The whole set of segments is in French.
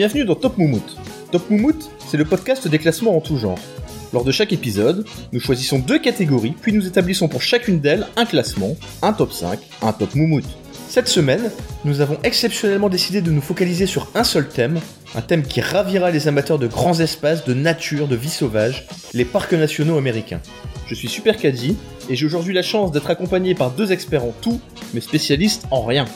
Bienvenue dans Top Moumout. Top Moumout, c'est le podcast des classements en tout genre. Lors de chaque épisode, nous choisissons deux catégories, puis nous établissons pour chacune d'elles un classement, un top 5, un top Moumout. Cette semaine, nous avons exceptionnellement décidé de nous focaliser sur un seul thème, un thème qui ravira les amateurs de grands espaces, de nature, de vie sauvage, les parcs nationaux américains. Je suis Super Caddy, et j'ai aujourd'hui la chance d'être accompagné par deux experts en tout, mais spécialistes en rien.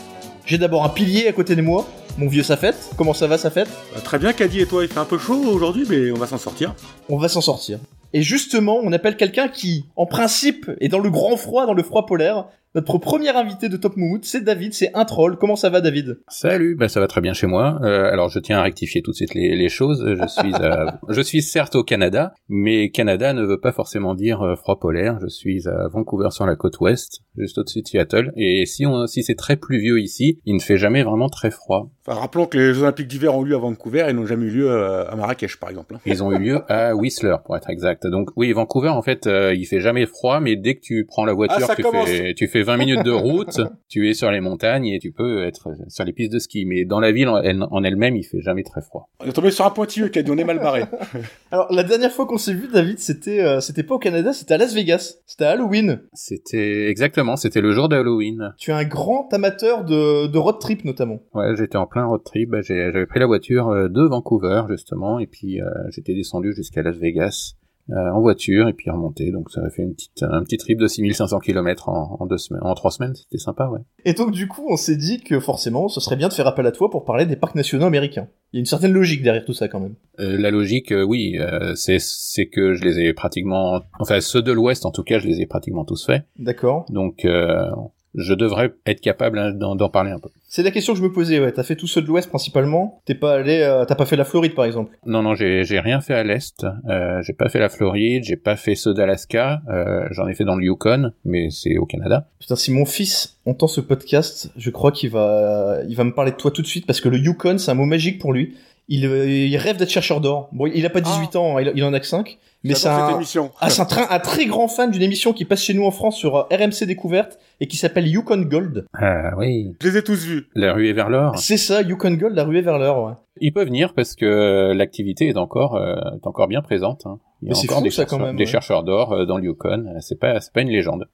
J'ai d'abord un pilier à côté de moi, mon vieux Safet. Comment ça va Safet Euh, Très bien, Caddy et toi, il fait un peu chaud aujourd'hui, mais on va s'en sortir. On va s'en sortir. Et justement, on appelle quelqu'un qui, en principe, est dans le grand froid, dans le froid polaire. Notre premier invité de Top Moumout, c'est David, c'est un troll. Comment ça va David? Salut, bah ça va très bien chez moi. Euh, alors je tiens à rectifier tout de suite les, les choses. Je suis, à- je suis certes au Canada, mais Canada ne veut pas forcément dire euh, froid polaire. Je suis à Vancouver sur la côte ouest, juste au-dessus de Seattle. Et si on, si c'est très pluvieux ici, il ne fait jamais vraiment très froid. Enfin, rappelons que les Jeux Olympiques d'hiver ont eu lieu à Vancouver et n'ont jamais eu lieu euh, à Marrakech, par exemple. hein. Ils ont eu lieu à Whistler, pour être exact. Donc oui, Vancouver, en fait, euh, il fait jamais froid, mais dès que tu prends la voiture, Ah, fais, tu fais 20 minutes de route, tu es sur les montagnes et tu peux être sur les pistes de ski. Mais dans la ville en elle- en elle-même, il fait jamais très froid. On est tombé sur un pointilleux, Caddy, on est mal barré. Alors, la dernière fois qu'on s'est vu, David, c'était euh, c'était pas au Canada, c'était à Las Vegas. C'était à Halloween. C'était exactement, c'était le jour de Halloween. Tu es un grand amateur de, de road trip, notamment. Ouais, j'étais en plein road trip. Bah, J'avais pris la voiture euh, de Vancouver justement, et puis euh, j'étais descendu jusqu'à Las Vegas euh, en voiture, et puis remonté. Donc ça a fait une petite, un petit trip de 6500 km en, en deux semaines, en trois semaines. C'était sympa, ouais. Et donc, du coup, on s'est dit que forcément, ce serait bien de faire appel à toi pour parler des parcs nationaux américains. Il y a une certaine logique derrière tout ça, quand même. Euh, la logique, euh, oui, euh, c'est c'est que je les ai pratiquement, enfin ceux de l'Ouest en tout cas, je les ai pratiquement tous faits. D'accord. Donc euh, je devrais être capable hein, d'en parler un peu. C'est la question que je me posais, ouais. T'as fait tous ceux de l'Ouest, principalement. T'es pas allé, euh, t'as pas fait la Floride, par exemple. Non, non, j'ai rien fait à l'est. Euh, j'ai pas fait la Floride, j'ai pas fait ceux d'Alaska. Euh, J'en ai fait dans le Yukon, mais c'est au Canada. Putain, si mon fils entend ce podcast, je crois qu'il va, il va me parler de toi tout de suite parce que le Yukon, c'est un mot magique pour lui. Il, euh, il rêve d'être chercheur d'or. Bon, il a pas 18 ans, hein, il, il en a que 5. Mais c'est J'adore cette un, émission. ah, c'est un, train- un très grand fan d'une émission qui passe chez nous en France sur euh, RMC Découverte et qui s'appelle Yukon Gold. Ah oui, Je les ai tous vus. la ruée vers l'or. C'est ça, Yukon Gold, la ruée vers l'or, ouais. Ils peuvent venir parce que l'activité est encore euh, est encore bien présente. hein. Il y Mais a c'est encore fou, des, ça, quand chercheurs, même, des chercheurs d'or euh, dans le Yukon. Euh, C'est pas c'est pas une légende.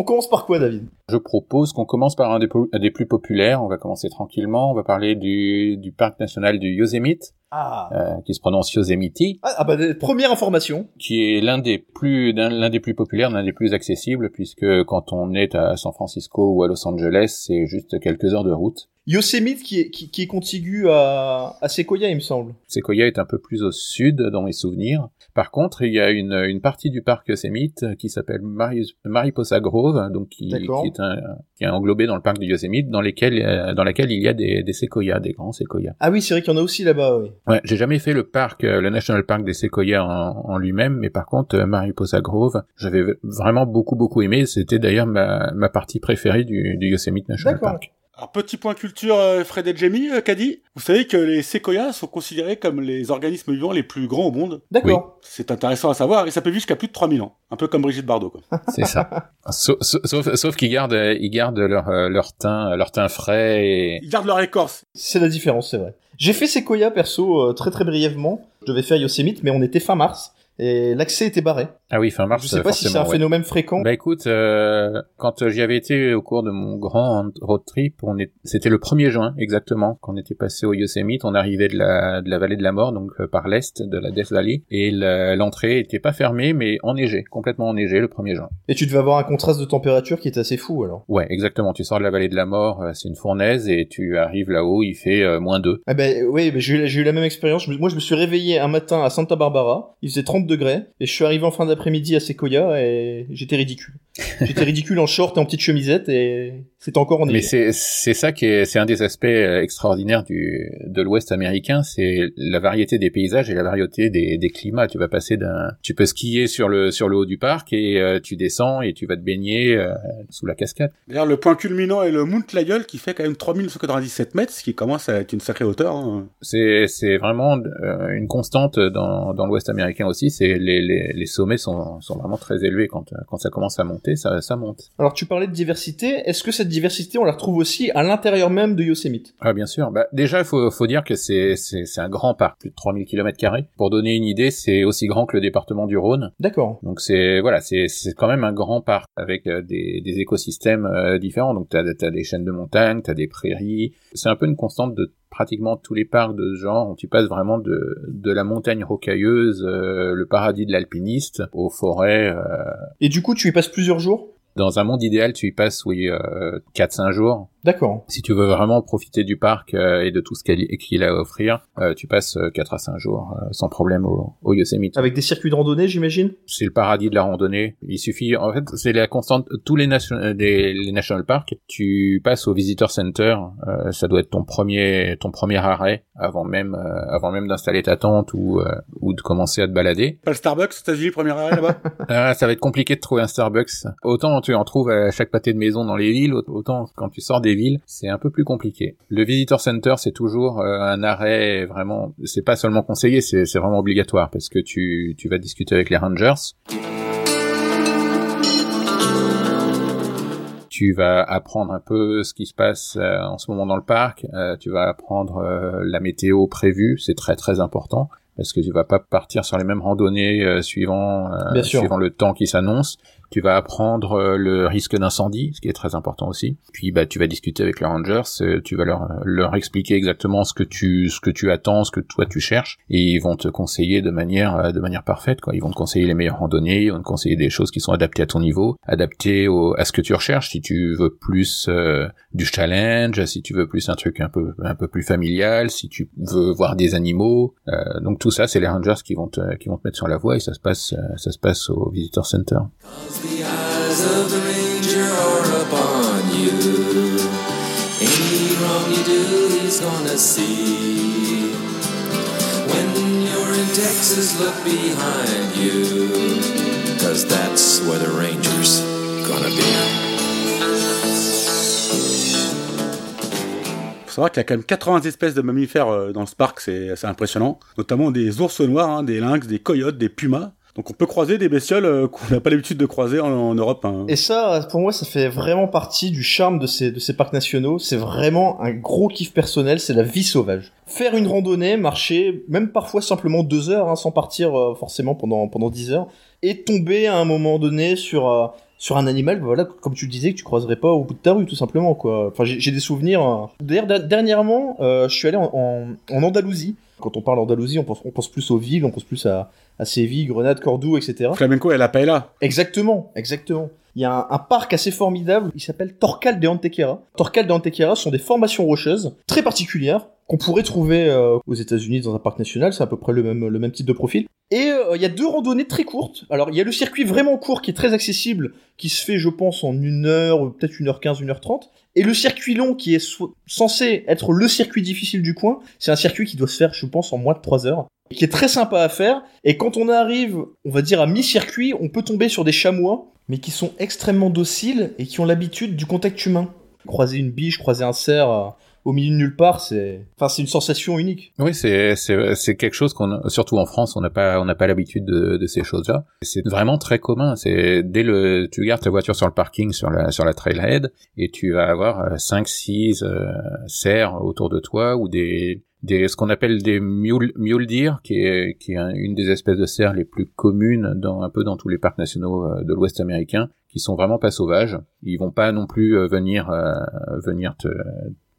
On commence par quoi, David? Je propose qu'on commence par un des, plus populaires. On va commencer tranquillement. On va parler du, du parc national du Yosemite, Ah. euh, qui se prononce Yosemite, Ah, ah bah, des- première information. qui est l'un des plus l'un des plus populaires, l'un des plus accessibles, puisque quand on est à San Francisco ou à Los Angeles, c'est juste quelques heures de route. Yosemite qui est, qui, qui est contigu à, à Sequoia, il me semble. Sequoia est un peu plus au sud dans mes souvenirs. Par contre, il y a une, une partie du parc Yosemite qui s'appelle Mari- Mariposa Grove, donc qui, est un, qui est englobé dans le parc du Yosemite, dans lesquels, euh, dans laquelle il y a des, des séquoias, des grands séquoias. Ah oui, c'est vrai qu'il y en a aussi là-bas, oui. Ouais, j'ai jamais fait le parc, euh, le National Park des séquoias en, en lui-même, mais par contre, euh, Mariposa Grove, j'avais vraiment beaucoup beaucoup aimé. C'était d'ailleurs ma, ma partie préférée du, du Yosemite National. Park. Alors, petit point culture, euh, Fred et Jamie, euh, Caddy. Vous savez que les séquoias sont considérés comme les organismes vivants les plus grands au monde. D'accord. C'est intéressant à savoir, et ça peut vivre jusqu'à plus de 3000 ans. Un peu comme Brigitte Bardot, quoi. C'est ça. sauf sauf, sauf qu'ils gardent, euh, ils gardent leur, euh, leur teint, leur teint frais et, Ils gardent leur écorce. C'est la différence, c'est vrai. J'ai fait Sequoia perso euh, très très brièvement. Je devais faire Yosemite, mais on était fin mars et l'accès était barré. Ah oui, fin mars. Je sais pas si c'est un ouais. phénomène fréquent. Bah écoute, euh, quand j'y avais été au cours de mon grand road trip, on est, c'était le 1er juin exactement, qu'on était passé au Yosemite, on arrivait de la, de la vallée de la mort, donc euh, par l'est de la Death Valley, et l'entrée était pas fermée, mais enneigée, complètement enneigée le 1er juin. Et tu devais avoir un contraste de température qui est assez fou alors. Ouais, exactement, tu sors de la vallée de la mort, euh, c'est une fournaise, et tu arrives là-haut, il fait euh, moins 2. Ah ben oui, ben, j'ai eu, la même expérience. Moi, je me suis réveillé un matin à Santa Barbara. Il faisait 30 degrés et je suis arrivé en fin d'après-midi à Sequoia et j'étais ridicule. tu étais ridicule en short et en petite chemisette et c'est encore en Mais c'est c'est ça qui est c'est un des aspects euh, extraordinaires du de l'Ouest américain, c'est la variété des paysages et la variété des, des climats. Tu vas passer d'un tu peux skier sur le sur le haut du parc et euh, tu descends et tu vas te baigner euh, sous la cascade. D'ailleurs, le point culminant est le Mount Lyell qui fait quand même 3997 mètres, ce qui commence à être une sacrée hauteur. Hein. C'est c'est vraiment une constante dans dans l'Ouest américain aussi. C'est les, les les sommets sont sont vraiment très élevés quand quand ça commence à monter, ça ça monte. Alors tu parlais de diversité. Est-ce que cette diversité, on la retrouve aussi à l'intérieur même de Yosemite? Ah bien sûr. Bah, déjà, il faut, faut dire que c'est un grand parc, plus de 3000 km carrés. Pour donner une idée, c'est aussi grand que le département du Rhône. D'accord. Donc c'est voilà, c'est quand même un grand parc avec euh, des, des écosystèmes euh, différents. Donc t'as as des chaînes de montagnes, t'as des prairies. C'est un peu une constante de pratiquement tous les parcs de ce genre, tu passes vraiment de, de la montagne rocailleuse, euh, le paradis de l'alpiniste, aux forêts. Et du coup, tu y passes plusieurs jours? Dans un monde idéal, tu y passes, oui, euh, 4-5 jours. D'accord. Si tu veux vraiment profiter du parc euh, et de tout ce qu'il a à offrir, euh, tu passes 4 euh, à 5 jours sans problème au, au, Yosemite. Avec des circuits de randonnée, j'imagine? C'est le paradis de la randonnée. Il suffit, en fait, c'est la constante. Tous les, nation, les, les national parks, tu passes au visitor center. ça doit être ton premier, ton premier arrêt avant même, avant même d'installer ta tente ou ou de commencer à te balader. Pas le Starbucks, États-Unis, premier arrêt là-bas? ça va être compliqué de trouver un Starbucks. Autant tu en trouves à chaque pâté de maison dans les villes, autant quand tu sors des villes, c'est un peu plus compliqué. Le Visitor Center, c'est toujours euh, un arrêt vraiment, c'est pas seulement conseillé, c'est vraiment obligatoire parce que tu, tu vas discuter avec les rangers. tu vas apprendre un peu ce qui se passe euh, en ce moment dans le parc, euh, tu vas apprendre la météo prévue, c'est très très important parce que tu vas pas partir sur les mêmes randonnées suivant suivant le temps qui s'annonce tu vas apprendre euh, le risque d'incendie, ce qui est très important aussi. Puis bah tu vas discuter avec les rangers, euh, tu vas leur leur expliquer exactement ce que tu ce que tu attends, ce que toi tu cherches, et ils vont te conseiller de manière euh, de manière parfaite quoi. Ils vont te conseiller les meilleures randonnées, ils vont te conseiller des choses qui sont adaptées à ton niveau, adaptées au, à ce que tu recherches. Si tu veux plus du challenge, si tu veux plus un truc un peu un peu plus familial, si tu veux voir des animaux, donc tout ça c'est les rangers qui vont te qui vont te mettre sur la voie et ça se passe ça se passe au visitor center. Eyes of the ranger are upon you. Any wrong you do, he's gonna see. When you're in Texas, look behind you. Cause that's where the ranger's gonna be. faut savoir qu'il y a quand même 80 espèces de mammifères euh, dans ce parc, c'est assez impressionnant. Notamment des ours noirs, hein, des lynx, des coyotes, des pumas. Donc on peut croiser des bestioles euh, qu'on n'a pas l'habitude de croiser en, Europe. Hein. Et ça, pour moi, ça fait vraiment partie du charme de ces, de ces parcs nationaux. C'est vraiment un gros kiff personnel, c'est la vie sauvage. Faire une randonnée, marcher, même parfois simplement deux heures, hein, sans partir euh, forcément pendant pendant dix heures, et tomber à un moment donné sur euh, sur un animal, voilà, comme tu disais, que tu croiserais pas au bout de ta rue, tout simplement, quoi. Enfin, j'ai des souvenirs. D'ailleurs, dernièrement, je suis allé en, en, en Andalousie. Quand on parle Andalousie, on pense, on pense plus aux villes, on pense plus à, à Séville, Grenade, Cordoue, etc. Flamenco et la paella. Exactement, exactement. Il y a un, parc assez formidable, il s'appelle Torcal de Antequera. Torcal de Antequera sont des formations rocheuses très particulières qu'on pourrait trouver euh, aux États-Unis dans un parc national, c'est à peu près le même le même type de profil. Et euh, il y a deux randonnées très courtes. Alors il y a le circuit vraiment court qui est très accessible, qui se fait je pense en une heure, peut-être une heure quinze, une heure trente. Et le circuit long qui est censé être le circuit difficile du coin, c'est un circuit qui doit se faire je pense en moins de trois heures qui est très sympa à faire. Et quand on arrive, on va dire à mi-circuit, on peut tomber sur des chamois, mais qui sont extrêmement dociles et qui ont l'habitude du contact humain. Croiser une biche, croiser un cerf euh, au milieu de nulle part, c'est, enfin, c'est une sensation unique. Oui, c'est, c'est, quelque chose qu'on, surtout en France, on n'a pas, on n'a pas l'habitude de, de ces choses-là. C'est vraiment très commun. C'est dès le, tu gardes ta voiture sur le parking, sur la, sur la trailhead, et tu vas avoir 5, euh, 6 euh, cerfs autour de toi ou des, des ce qu'on appelle des mule, mule deer, qui est, qui est une des espèces de cerfs les plus communes dans un peu dans tous les parcs nationaux euh, de l'Ouest américain, qui sont vraiment pas sauvages. Ils vont pas non plus euh, venir euh, venir te,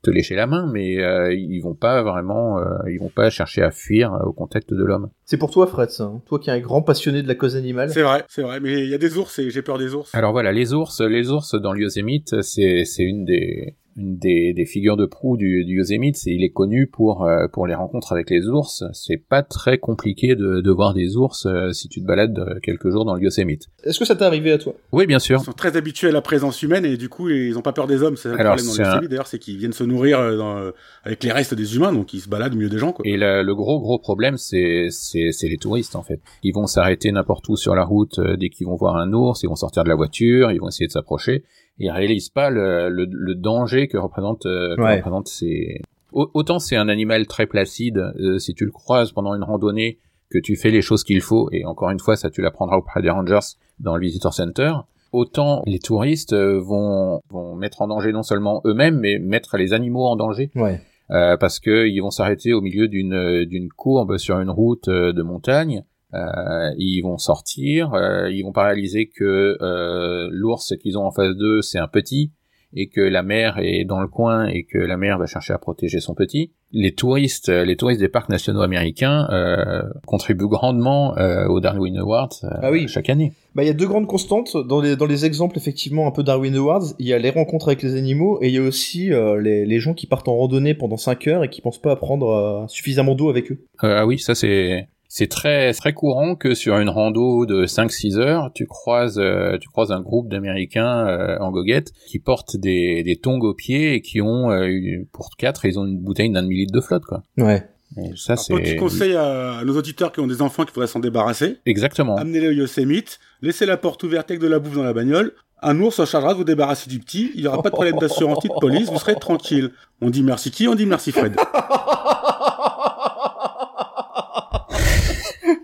te lécher la main, mais ils vont pas vraiment, ils vont pas chercher à fuir au contact de l'homme. C'est pour toi, Fred, ça. Hein. Toi qui es un grand passionné de la cause animale. C'est vrai, c'est vrai. Mais il y a des ours et j'ai peur des ours. Alors voilà, les ours, les ours dans le Yosemite, c'est c'est une des une des, des figures de proue du, du Yosemite, c'est il est connu pour euh, pour les rencontres avec les ours. C'est pas très compliqué de, de voir des ours euh, si tu te balades euh, quelques jours dans le Yosemite. Est-ce que ça t'est arrivé à toi? Oui, bien sûr. Ils sont très habitués à la présence humaine et du coup ils ont pas peur des hommes. C'est ça le Alors, problème dans c'est le un- Yosemite d'ailleurs, c'est qu'ils viennent se nourrir euh, dans, euh, avec les restes des humains, donc ils se baladent au milieu des gens quoi. Et le, le gros gros problème, c'est c'est c'est les touristes en fait. Ils vont s'arrêter n'importe où sur la route euh, dès qu'ils vont voir un ours, ils vont sortir de la voiture, ils vont essayer de s'approcher. Ils réalisent pas le, le, le danger que représente euh, que Ouais. représente ces. Au- Autant c'est un animal très placide, euh, si tu le croises pendant une randonnée, que tu fais les choses qu'il faut, et encore une fois, ça tu l'apprendras auprès des rangers dans le visitor center. Autant les touristes euh, vont vont mettre en danger non seulement eux-mêmes, mais mettre les animaux en danger Ouais. euh, parce que ils vont s'arrêter au milieu d'une euh, d'une courbe sur une route euh, de montagne. Euh, ils vont sortir, euh, ils vont pas réaliser que euh, l'ours qu'ils ont en face d'eux c'est un petit et que la mère est dans le coin et que la mère va chercher à protéger son petit. Les touristes, euh, les touristes des parcs nationaux américains euh, contribuent grandement euh, au Darwin Awards euh, Ah oui. chaque année. Bah, il y a deux grandes constantes dans les, dans les exemples, effectivement, un peu Darwin Awards. Il y a les rencontres avec les animaux et il y a aussi euh, les, les gens qui partent en randonnée pendant 5 heures et qui pensent pas à prendre euh, suffisamment d'eau avec eux. Euh, ah oui, ça c'est c'est très très courant que sur une rando de 5-6 heures, tu croises euh, tu croises un groupe d'Américains euh, en goguette qui portent des des tongs aux pieds et qui ont euh, une- pour quatre ils ont une bouteille d'un demi-litre de flotte quoi. Ouais. Et ça Un petit c'est conseil à, nos auditeurs qui ont des enfants qui voudraient s'en débarrasser. exactement. Amenez-les au Yosemite, laissez la porte ouverte avec de la bouffe dans la bagnole. Un ours se chargera de vous débarrasser du petit, il n'y aura pas de problème d'assurance ni de police, vous serez tranquille. On dit merci qui? On dit merci Fred.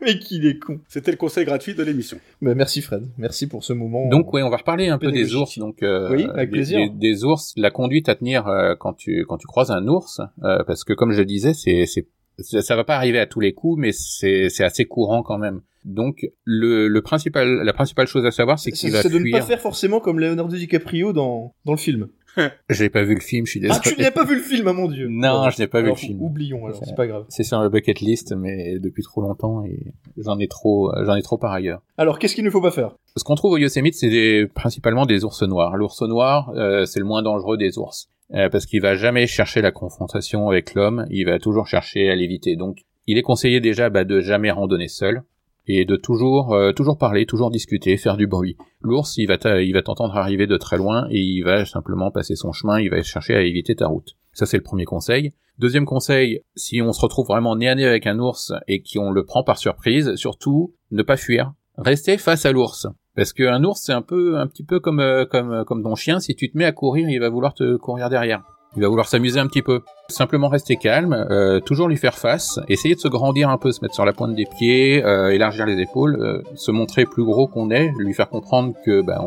Mais qu'il est con. C'était le conseil gratuit de l'émission. Bah, merci Fred. Merci pour ce moment. Donc oui, on va reparler un peu des ours. Donc euh, Oui, avec des- plaisir. Des, des ours, la conduite à tenir euh, quand tu quand tu croises un ours, euh, parce que comme je le disais, c'est c'est ça, ça va pas arriver à tous les coups, mais c'est c'est assez courant quand même. Donc le le principal la principale chose à savoir, c'est qu'il va c'est de ne pas faire forcément comme Leonardo DiCaprio dans, dans le film. J'ai pas vu le film, je suis désolé. Ah, tu n'as pas vu le film, ah mon dieu. Non, je n'ai pas vu le film. Oublions alors, c'est pas grave. C'est sur ma bucket list, mais depuis trop longtemps et j'en ai trop j'en ai trop par ailleurs. Alors, qu'est-ce qu'il ne faut pas faire? Ce qu'on trouve au Yosemite, c'est des- principalement des ours noirs. L'ours noir, euh, c'est le moins dangereux des ours, euh, parce qu'il va jamais chercher la confrontation avec l'homme, il va toujours chercher à l'éviter. Donc, il est conseillé déjà bah, de jamais randonner seul et de toujours euh, toujours parler, toujours discuter, faire du bruit. L'ours, il va t'entendre arriver de très loin et il va simplement passer son chemin, il va chercher à éviter ta route. Ça c'est le premier conseil. Deuxième conseil, si on se retrouve vraiment nez à nez avec un ours et qu'on le prend par surprise, surtout ne pas fuir, rester face à l'ours. Parce qu'un ours, c'est un peu, un petit peu comme, euh, comme, comme ton chien. Si tu te mets à courir, il va vouloir te courir derrière. Il va vouloir s'amuser un petit peu. Simplement rester calme, euh, toujours lui faire face, essayer de se grandir un peu, se mettre sur la pointe des pieds, euh, élargir les épaules, euh, se montrer plus gros qu'on est, lui faire comprendre que bah,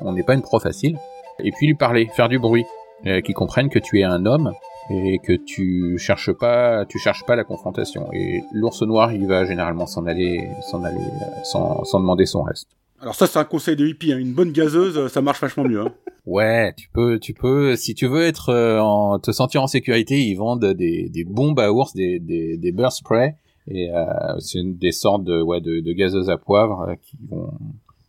on n'est pas une proie facile, et puis lui parler, faire du bruit, euh, qu'il comprenne que tu es un homme et que tu cherches pas, tu cherches pas la confrontation. Et l'ours noir, il va généralement s'en aller, s'en aller, euh, sans, sans demander son reste. Alors ça c'est un conseil de hippie, hein. une bonne gazeuse, euh, ça marche vachement mieux. Hein. Ouais, tu peux, tu peux, si tu veux être, euh, en, te sentir en sécurité, ils vendent des, des bombes à ours, des, des, des bear spray, et euh, c'est une- des sortes de, ouais, de, de gazeuses à poivre euh, qui vont,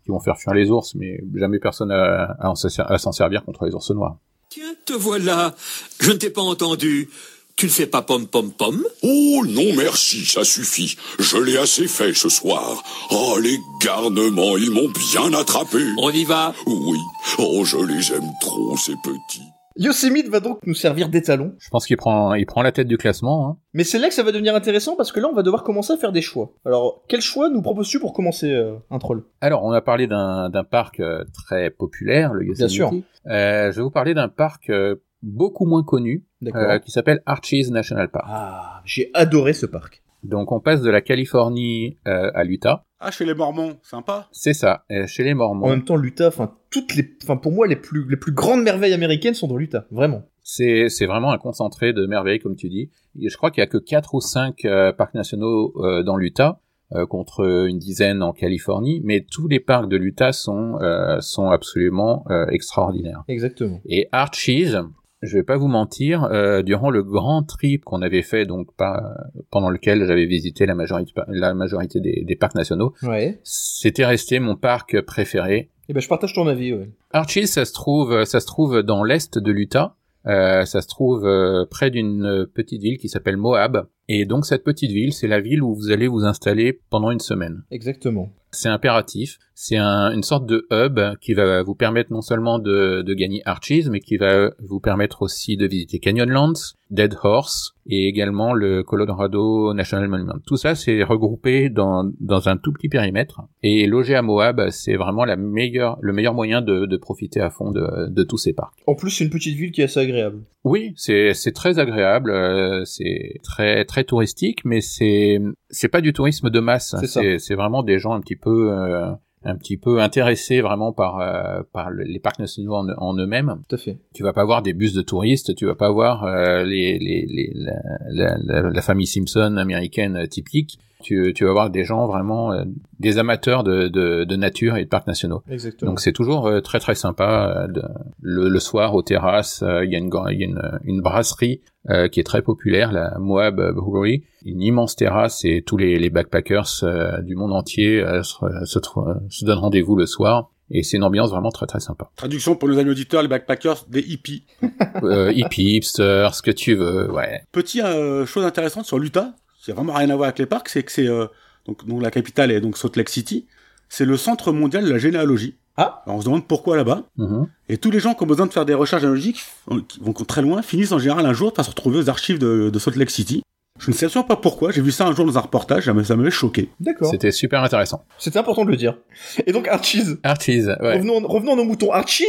qui vont faire fuir les ours, mais jamais personne à, à s'en servir contre les ours noirs. Tiens, te voilà. Je ne t'ai pas entendu. Tu ne fais pas pom pom pom? Oh non merci, ça suffit. Je l'ai assez fait ce soir. Oh les garnements, ils m'ont bien attrapé. On y va? Oui, oh je les aime trop ces petits. Yosemite va donc nous servir d'étalon. Je pense qu'il prend, il prend la tête du classement. Hein. Mais c'est là que ça va devenir intéressant parce que là, on va devoir commencer à faire des choix. Alors, quel choix nous proposes-tu pour commencer euh, un troll? Alors, on a parlé d'un d'un parc euh, très populaire, le Yosemite. Bien sûr. Euh, je vais vous parler d'un parc euh, beaucoup moins connu, euh, qui s'appelle Arches National Park. Ah, j'ai adoré ce parc. Donc, on passe de la Californie euh, à l'Utah. Ah chez les Mormons, sympa. C'est ça, euh, chez les Mormons. En même temps, l'Utah, enfin, toutes les, enfin, pour moi, les plus, les plus grandes merveilles américaines sont dans l'Utah. Vraiment. C'est c'est vraiment un concentré de merveilles, comme tu dis. Et je crois qu'il y a que quatre ou cinq euh, parcs nationaux euh, dans l'Utah, euh, contre une dizaine en Californie, mais tous les parcs de l'Utah sont euh, sont absolument euh, extraordinaires. Exactement. Et Archies, je vais pas vous mentir, euh, durant le grand trip qu'on avait fait, donc pas pendant lequel j'avais visité la majorité la majorité des, des parcs nationaux, Ouais. c'était resté mon parc préféré. Et ben, je partage ton avis, ouais. Archies, ça se trouve, ça se trouve dans l'est de l'Utah. Euh, ça se trouve euh, près d'une petite ville qui s'appelle Moab. Et donc cette petite ville, c'est la ville où vous allez vous installer pendant une semaine. Exactement. C'est impératif. C'est un, une sorte de hub qui va vous permettre non seulement de, de, gagner Archies, mais qui va vous permettre aussi de visiter Canyonlands, Dead Horse et également le Colorado National Monument. Tout ça, c'est regroupé dans, dans un tout petit périmètre. Et loger à Moab, c'est vraiment la meilleure, le meilleur moyen de, de profiter à fond de, de tous ces parcs. En plus, c'est une petite ville qui est assez agréable. Oui, c'est c'est très agréable, euh, c'est très très touristique, mais c'est c'est pas du tourisme de masse. C'est c'est vraiment des gens un petit peu euh, un petit peu intéressés vraiment par euh, par les parcs nationaux en, eux-mêmes. Tout à fait. Tu vas pas voir des bus de touristes, tu vas pas voir les, les, les la, la, la, famille Simpson américaine typique tu, tu vas voir des gens vraiment euh, des amateurs de, de, de, nature et de parcs nationaux. Exactement. Donc c'est toujours euh, très très sympa. Euh, le, le, soir aux terrasses, il y a une, il y a une, une brasserie qui est très populaire, la Moab Brewery, une immense terrasse et tous les, les backpackers du monde entier se, se, se donnent rendez-vous le soir. Et c'est une ambiance vraiment très très sympa. Traduction pour nos amis auditeurs, les backpackers, des hippies. euh, hippies, hipsters, ce que tu veux, ouais. Petit euh, chose intéressante sur l'Utah, qui a vraiment rien à voir avec les parcs, c'est que c'est euh, donc, donc la capitale est donc Salt Lake City. C'est le centre mondial de la généalogie. Ah. Alors on se demande pourquoi là-bas. Mm-hmm. Et tous les gens qui ont besoin de faire des recherches généalogiques, qui vont très loin, finissent en général un jour par se retrouver aux archives de, de Salt Lake City. Je ne sais absolument pas pourquoi, j'ai vu ça un jour dans un reportage, ça m'avait choqué. D'accord. C'était super intéressant. C'était important de le dire. Et donc Archies. Archies, ouais. Revenons, revenons à nos moutons. Archies,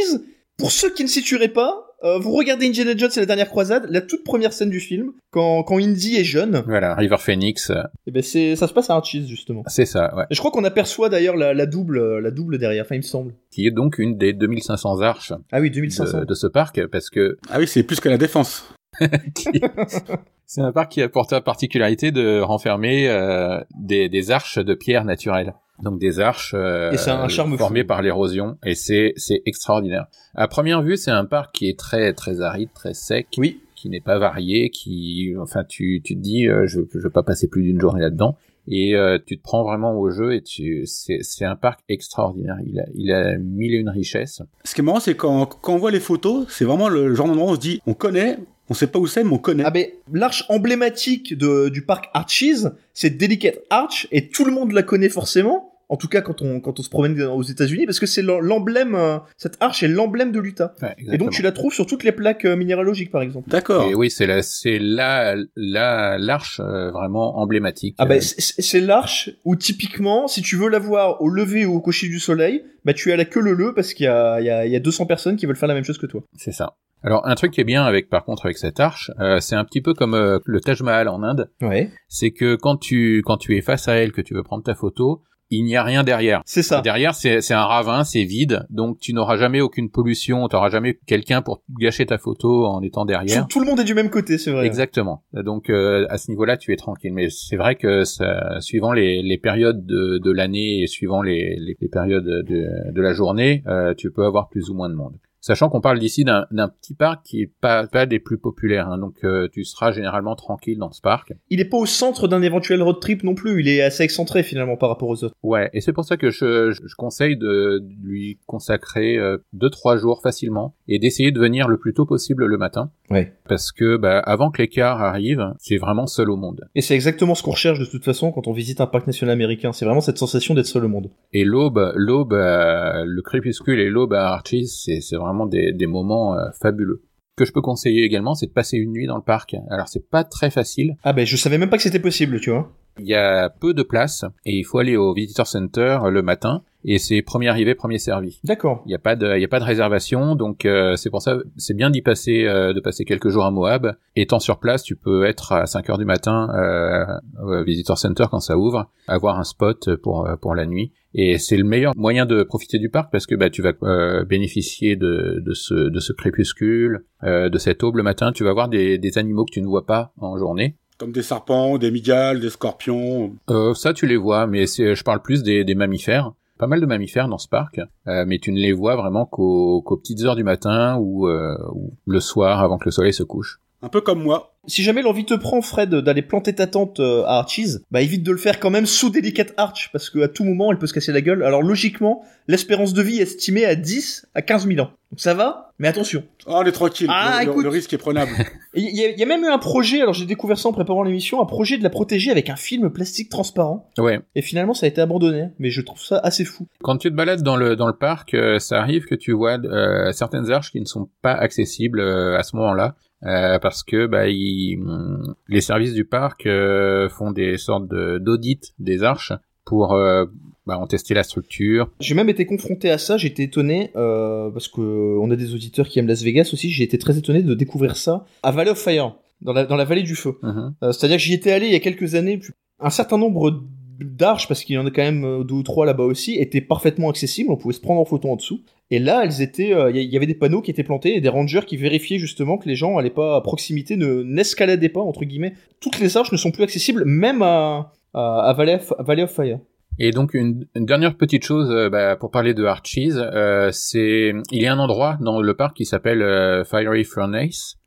pour ceux qui ne situeraient pas, euh, vous regardez Indiana Jones et la dernière croisade, la toute première scène du film, quand, quand Indy est jeune. Voilà, River Phoenix. Et eh ben c'est, ça se passe à Archies justement. C'est ça, ouais. Et je crois qu'on aperçoit d'ailleurs la, la, double, la double derrière, enfin il me semble. Qui est donc une des 2500 arches. Ah oui, 2500. De, de ce parc, parce que. Ah oui, c'est plus que la défense. c'est un parc qui a pour la particularité de renfermer euh, des, des arches de pierre naturelles donc des arches euh, et un charme formées fou. par l'érosion et c'est c'est extraordinaire. À première vue, c'est un parc qui est très très aride, très sec, oui. qui n'est pas varié, qui enfin tu tu te dis euh, je je veux pas passer plus d'une journée là-dedans et euh, tu te prends vraiment au jeu et tu c'est c'est un parc extraordinaire. Il a il a mille et une richesses. Ce qui est marrant, c'est quand quand on voit les photos, c'est vraiment le genre d'endroit où on se dit on connaît, on sait pas où c'est, mais on connaît. Ah ben, l'arche emblématique de, du parc Archies, c'est Delicate Arch, et tout le monde la connaît forcément. En tout cas, quand on, quand on se promène aux États-Unis, parce que c'est l'emblème, euh, cette arche est l'emblème de l'Utah. Ouais, et donc tu la trouves sur toutes les plaques euh, minéralogiques, par exemple. D'accord. Et oui, c'est la, c'est la, la, l'arche euh, vraiment emblématique. Ah ben, c'est l'arche où typiquement, si tu veux la voir au lever ou au coucher du soleil, bah tu as la queue le le parce qu'il y a, il y a, il y a 200 personnes qui veulent faire la même chose que toi. C'est ça. Alors un truc qui est bien avec par contre avec cette arche, euh, c'est un petit peu comme euh, le Taj Mahal en Inde. Ouais. C'est que quand tu quand tu es face à elle que tu veux prendre ta photo, il n'y a rien derrière. C'est ça. Derrière, c'est c'est un ravin, c'est vide, donc tu n'auras jamais aucune pollution, tu n'auras jamais quelqu'un pour gâcher ta photo en étant derrière. Tout, tout, le monde est du même côté, c'est vrai. Exactement. Donc euh, à ce niveau-là, tu es tranquille. Mais c'est vrai que ça, suivant les, les périodes de, de l'année et suivant les, les, les périodes de, de la journée, euh, tu peux avoir plus ou moins de monde. Sachant qu'on parle d'ici d'un petit parc qui est pas, pas des plus populaires, hein, donc euh, tu seras généralement tranquille dans ce parc. Il est pas au centre d'un éventuel road trip non plus, il est assez excentré finalement par rapport aux autres. Ouais, et c'est pour ça que je, je, je conseille de lui consacrer euh, deux trois jours facilement et d'essayer de venir le plus tôt possible le matin. Ouais. Parce que bah, avant que l'écart arrive, c'est vraiment seul au monde. Et c'est exactement ce qu'on recherche de toute façon quand on visite un parc national américain, c'est vraiment cette sensation d'être seul au monde. Et l'aube, l'aube, euh, le crépuscule et l'aube à Archie, c'est vraiment des, moments euh, fabuleux. Que je peux conseiller également, c'est de passer une nuit dans le parc. Alors c'est pas très facile. Ah ben je savais même pas que c'était possible, tu vois. Il y a peu de place et il faut aller au visitor center le matin et c'est premier arrivé premier servi. D'accord. Il n'y a pas de il y a pas de réservation donc euh, c'est pour ça c'est bien d'y passer euh, de passer quelques jours à Moab. Étant sur place, tu peux être à 5 heures du matin euh, au visitor center quand ça ouvre, avoir un spot pour pour la nuit et c'est le meilleur moyen de profiter du parc parce que bah tu vas euh, bénéficier de de ce de ce crépuscule, euh, de cette aube le matin, tu vas voir des des animaux que tu ne vois pas en journée. Comme des serpents, des migales, des scorpions. Euh, ça, tu les vois, mais je parle plus des, des, mammifères. Pas mal de mammifères dans ce parc, euh, mais tu ne les vois vraiment qu'aux petites heures du matin ou, euh, ou, le soir avant que le soleil se couche. Un peu comme moi. Si jamais l'envie te prend, Fred, d'aller planter ta tente euh, à Archies, bah évite de le faire quand même sous délicate arch, parce qu'à tout moment, elle peut se casser la gueule. Alors logiquement, l'espérance de vie est estimée à 10 à 15 000 ans. Donc ça va, mais attention. Oh, on est tranquille. Ah, le, écoute. le risque est prenable. Il y, a- il y a même eu un projet, alors j'ai découvert ça en préparant l'émission, un projet de la protéger avec un film plastique transparent. Ouais. Et finalement, ça a été abandonné, mais je trouve ça assez fou. Quand tu te balades dans le dans le parc, euh, ça arrive que tu vois euh, certaines arches qui ne sont pas accessibles euh, à ce moment-là. Euh, parce que bah, ils- hum, les services du parc euh, font des sortes de- d'audits des arches pour euh, bah, en tester la structure. J'ai même été confronté à ça, j'étais étonné, parce que on a des auditeurs qui aiment Las Vegas aussi, j'ai été très étonné de découvrir ça à Valley of Fire, dans la, dans la vallée du feu. Mhm. C'est-à-dire que j'y étais allé il y a quelques années, un certain nombre d'arches, parce qu'il y en a quand même euh, deux ou trois là-bas aussi, étaient parfaitement accessibles, on pouvait se prendre en photo en dessous. Et là, elles étaient, euh, il y- avait des panneaux qui étaient plantés et des rangers qui vérifiaient justement que les gens allaient pas à proximité, ne n'escaladaient pas entre guillemets. Toutes les arches ne sont plus accessibles, même à, à, à Valley, of, Valley of Fire. Et donc une, une dernière petite chose euh, bah, pour parler de Archies, euh, c'est il y a un endroit dans le parc qui s'appelle euh, Fiery Furnace,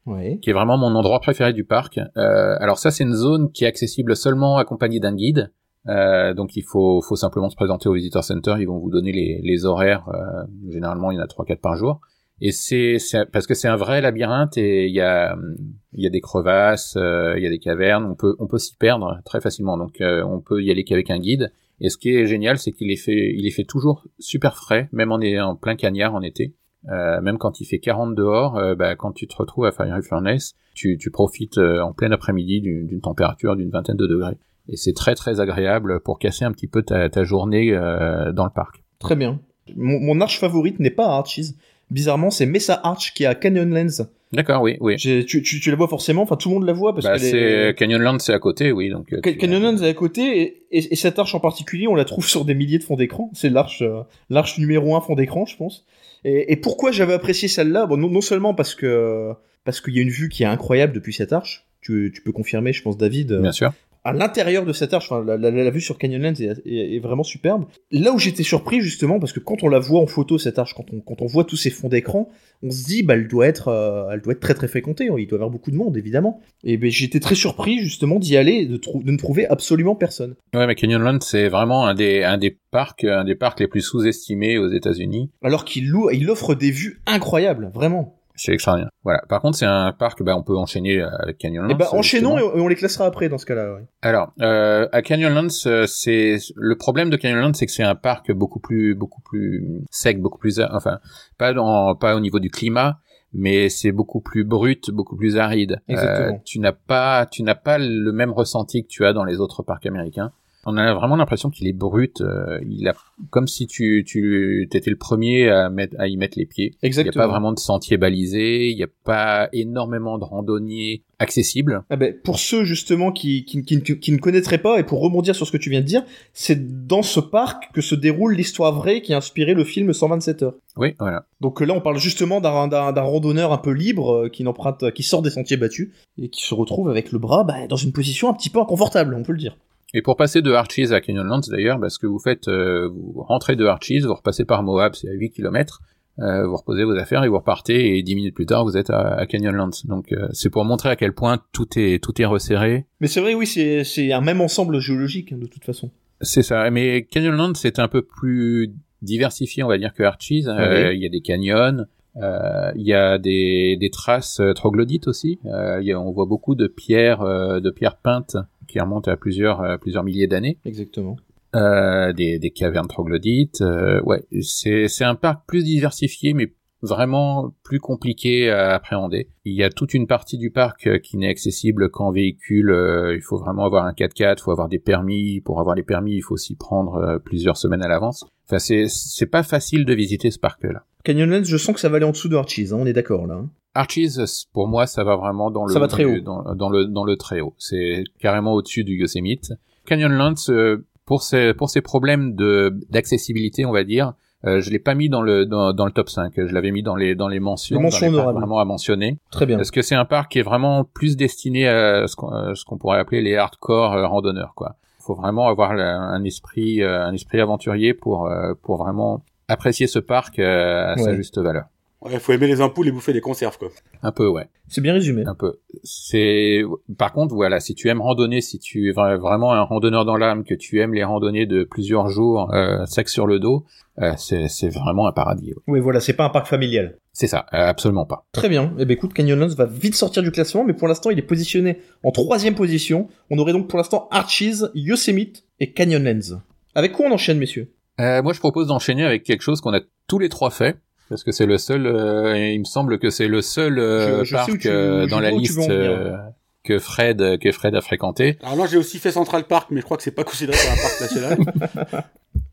qui est vraiment mon endroit préféré du parc. Alors ça c'est une zone qui est accessible seulement accompagnée d'un guide. Euh, donc il faut, faut simplement se présenter au visitor center, ils vont vous donner les, les horaires. euh, généralement il y en a 3-4 par jour. Et c'est parce que c'est un vrai labyrinthe et il y a y a des crevasses, euh, il y a des cavernes, on peut on peut s'y perdre très facilement. Donc euh, on peut y aller qu'avec un guide. Et ce qui est génial, c'est qu'il est fait il est fait toujours super frais, même en, en plein cagnard en été. Euh, même quand il fait 40 dehors, euh, bah, quand tu te retrouves à Fiery Furnace, tu, tu profites euh, en plein après-midi d'une température d'une vingtaine de degrés. Et c'est très très agréable pour casser un petit peu ta, ta journée euh, dans le parc. Très bien. Mon, mon arche favorite n'est pas à Archies. Bizarrement, c'est Mesa Arch qui est à Canyonlands. D'accord, oui, oui. Tu, tu, tu la vois forcément, enfin tout le monde la voit parce Bah, qu'elle c'est est... Canyonland, c'est à côté, oui. Donc euh, Ca- tu- Canyonlands est à côté et, et- et cette arche en particulier, on la trouve sur des milliers de fonds d'écran. C'est l'arche, euh, l'arche numéro un fond d'écran, je pense. Et, et pourquoi j'avais apprécié celle-là? Bon, non, non seulement parce que parce qu'il y a une vue qui est incroyable depuis cette arche. Tu, tu peux confirmer, je pense, David. Bien sûr. À l'intérieur de cette arche, enfin, la, la- la vue sur Canyonlands est, est- est vraiment superbe. Là où j'étais surpris justement, parce que quand on la voit en photo cette arche, quand on, quand on voit tous ces fonds d'écran, on se dit bah elle doit être, euh, elle doit être très très fréquentée. Il doit y avoir beaucoup de monde évidemment. Et ben j'étais très surpris justement d'y aller, de, trou- de ne trouver absolument personne. Ouais, mais Canyonland, c'est vraiment un des un des parcs un des parcs les plus sous-estimés aux États-Unis. Alors qu'il loue- il offre des vues incroyables, vraiment. C'est extraordinaire. Voilà. Par contre, c'est un parc, bah, on peut enchaîner avec Canyonlands. et bah enchaînons et, et on les classera après dans ce cas-là. ouais. Alors, euh, à Canyonlands, euh, c'est le problème de Canyonlands, c'est que c'est un parc beaucoup plus, beaucoup plus sec, beaucoup plus, enfin, pas dans, pas au niveau du climat, mais c'est beaucoup plus brut, beaucoup plus aride. Exactement. Euh, tu n'as pas, tu n'as pas le même ressenti que tu as dans les autres parcs américains. On a vraiment l'impression qu'il est brut. euh, il a comme si tu, tu étais le premier à mettre, à y mettre les pieds. Il n'y a Exactement. pas vraiment de sentiers balisés. Il n'y a pas énormément de randonniers accessibles. Ah ben, pour ceux justement qui, qui, qui, qui ne connaîtraient pas, et pour rebondir sur ce que tu viens de dire, c'est dans ce parc que se déroule l'histoire vraie qui a inspiré le film 127 heures. Oui, voilà. Donc euh, là, on parle justement d'un d'un- d'un randonneur un peu libre euh, qui n'emprunte, qui sort des sentiers battus et qui se retrouve avec le bras bah, dans une position un petit peu inconfortable, on peut le dire. Et pour passer de Archies à Canyonlands, d'ailleurs, parce que vous faites, euh, vous rentrez de Archies, vous repassez par Moab, c'est à 8 km, euh, vous reposez vos affaires et vous repartez, et 10 minutes plus tard, vous êtes à, à Canyonlands. Donc, euh, c'est pour montrer à quel point tout est, tout est resserré. Mais c'est vrai, oui, c'est c'est un même ensemble géologique hein, de toute façon. C'est ça. Mais Canyonlands, c'est un peu plus diversifié, on va dire, que Archies. Euh. Il y a des canyons, euh, il y a des, des traces troglodytes aussi. Euh, y a- on voit beaucoup de pierres, euh, de pierres peintes qui remontent à plusieurs, euh, plusieurs milliers d'années. Exactement. euh, des, des cavernes troglodytes. euh, ouais, c'est c'est un parc plus diversifié, mais vraiment plus compliqué à appréhender. Il y a toute une partie du parc qui n'est accessible qu'en véhicule. il faut vraiment avoir un 4x4, il faut avoir des permis. Pour avoir les permis, il faut s'y prendre plusieurs semaines à l'avance. Enfin, c'est c'est pas facile de visiter ce parc-là. Canyonlands, je sens que ça va aller en dessous de Archies, hein, on est d'accord là. Archies, pour moi, ça va vraiment dans le Ça va très haut. Dans, dans le dans le très haut. C'est carrément au-dessus du Yosemite. Canyonlands, euh, pour ses pour ses problèmes de d'accessibilité, on va dire, euh, je l'ai pas mis dans le dans, dans le top 5. Je l'avais mis dans les dans les mentions, Les mentions dans vraiment à mentionner, Très bien. parce que c'est un parc qui est vraiment plus destiné à ce qu'on euh, ce qu'on pourrait appeler les hardcore randonneurs, quoi. faut vraiment avoir un esprit un esprit aventurier pour pour vraiment apprécier ce parc à sa juste valeur. Ouais, faut aimer les ampoules et bouffer des conserves, quoi. Un peu, ouais. C'est bien résumé. Un peu. C'est, par contre, voilà, si tu aimes randonner, si tu es vra- vraiment un randonneur dans l'âme, que tu aimes les randonnées de plusieurs jours, euh, sac sur le dos, euh, c'est, c'est vraiment un paradis. ouais. Oui, voilà, c'est pas un parc familial. C'est ça, euh, absolument pas. Très bien. Eh ben écoute, Canyonlands va vite sortir du classement, mais pour l'instant, il est positionné en troisième position. On aurait donc pour l'instant Archies, Yosemite et Canyonlands. Avec quoi on enchaîne, messieurs? Euh, moi, je propose d'enchaîner avec quelque chose qu'on a tous les trois fait. Parce que c'est le seul, euh, il me semble que c'est le seul euh, Je- je sais parc tu- euh, dans la liste euh, que Fred que Fred a fréquenté. Alors là, j'ai aussi fait Central Park, mais je crois que c'est pas considéré comme un parc national.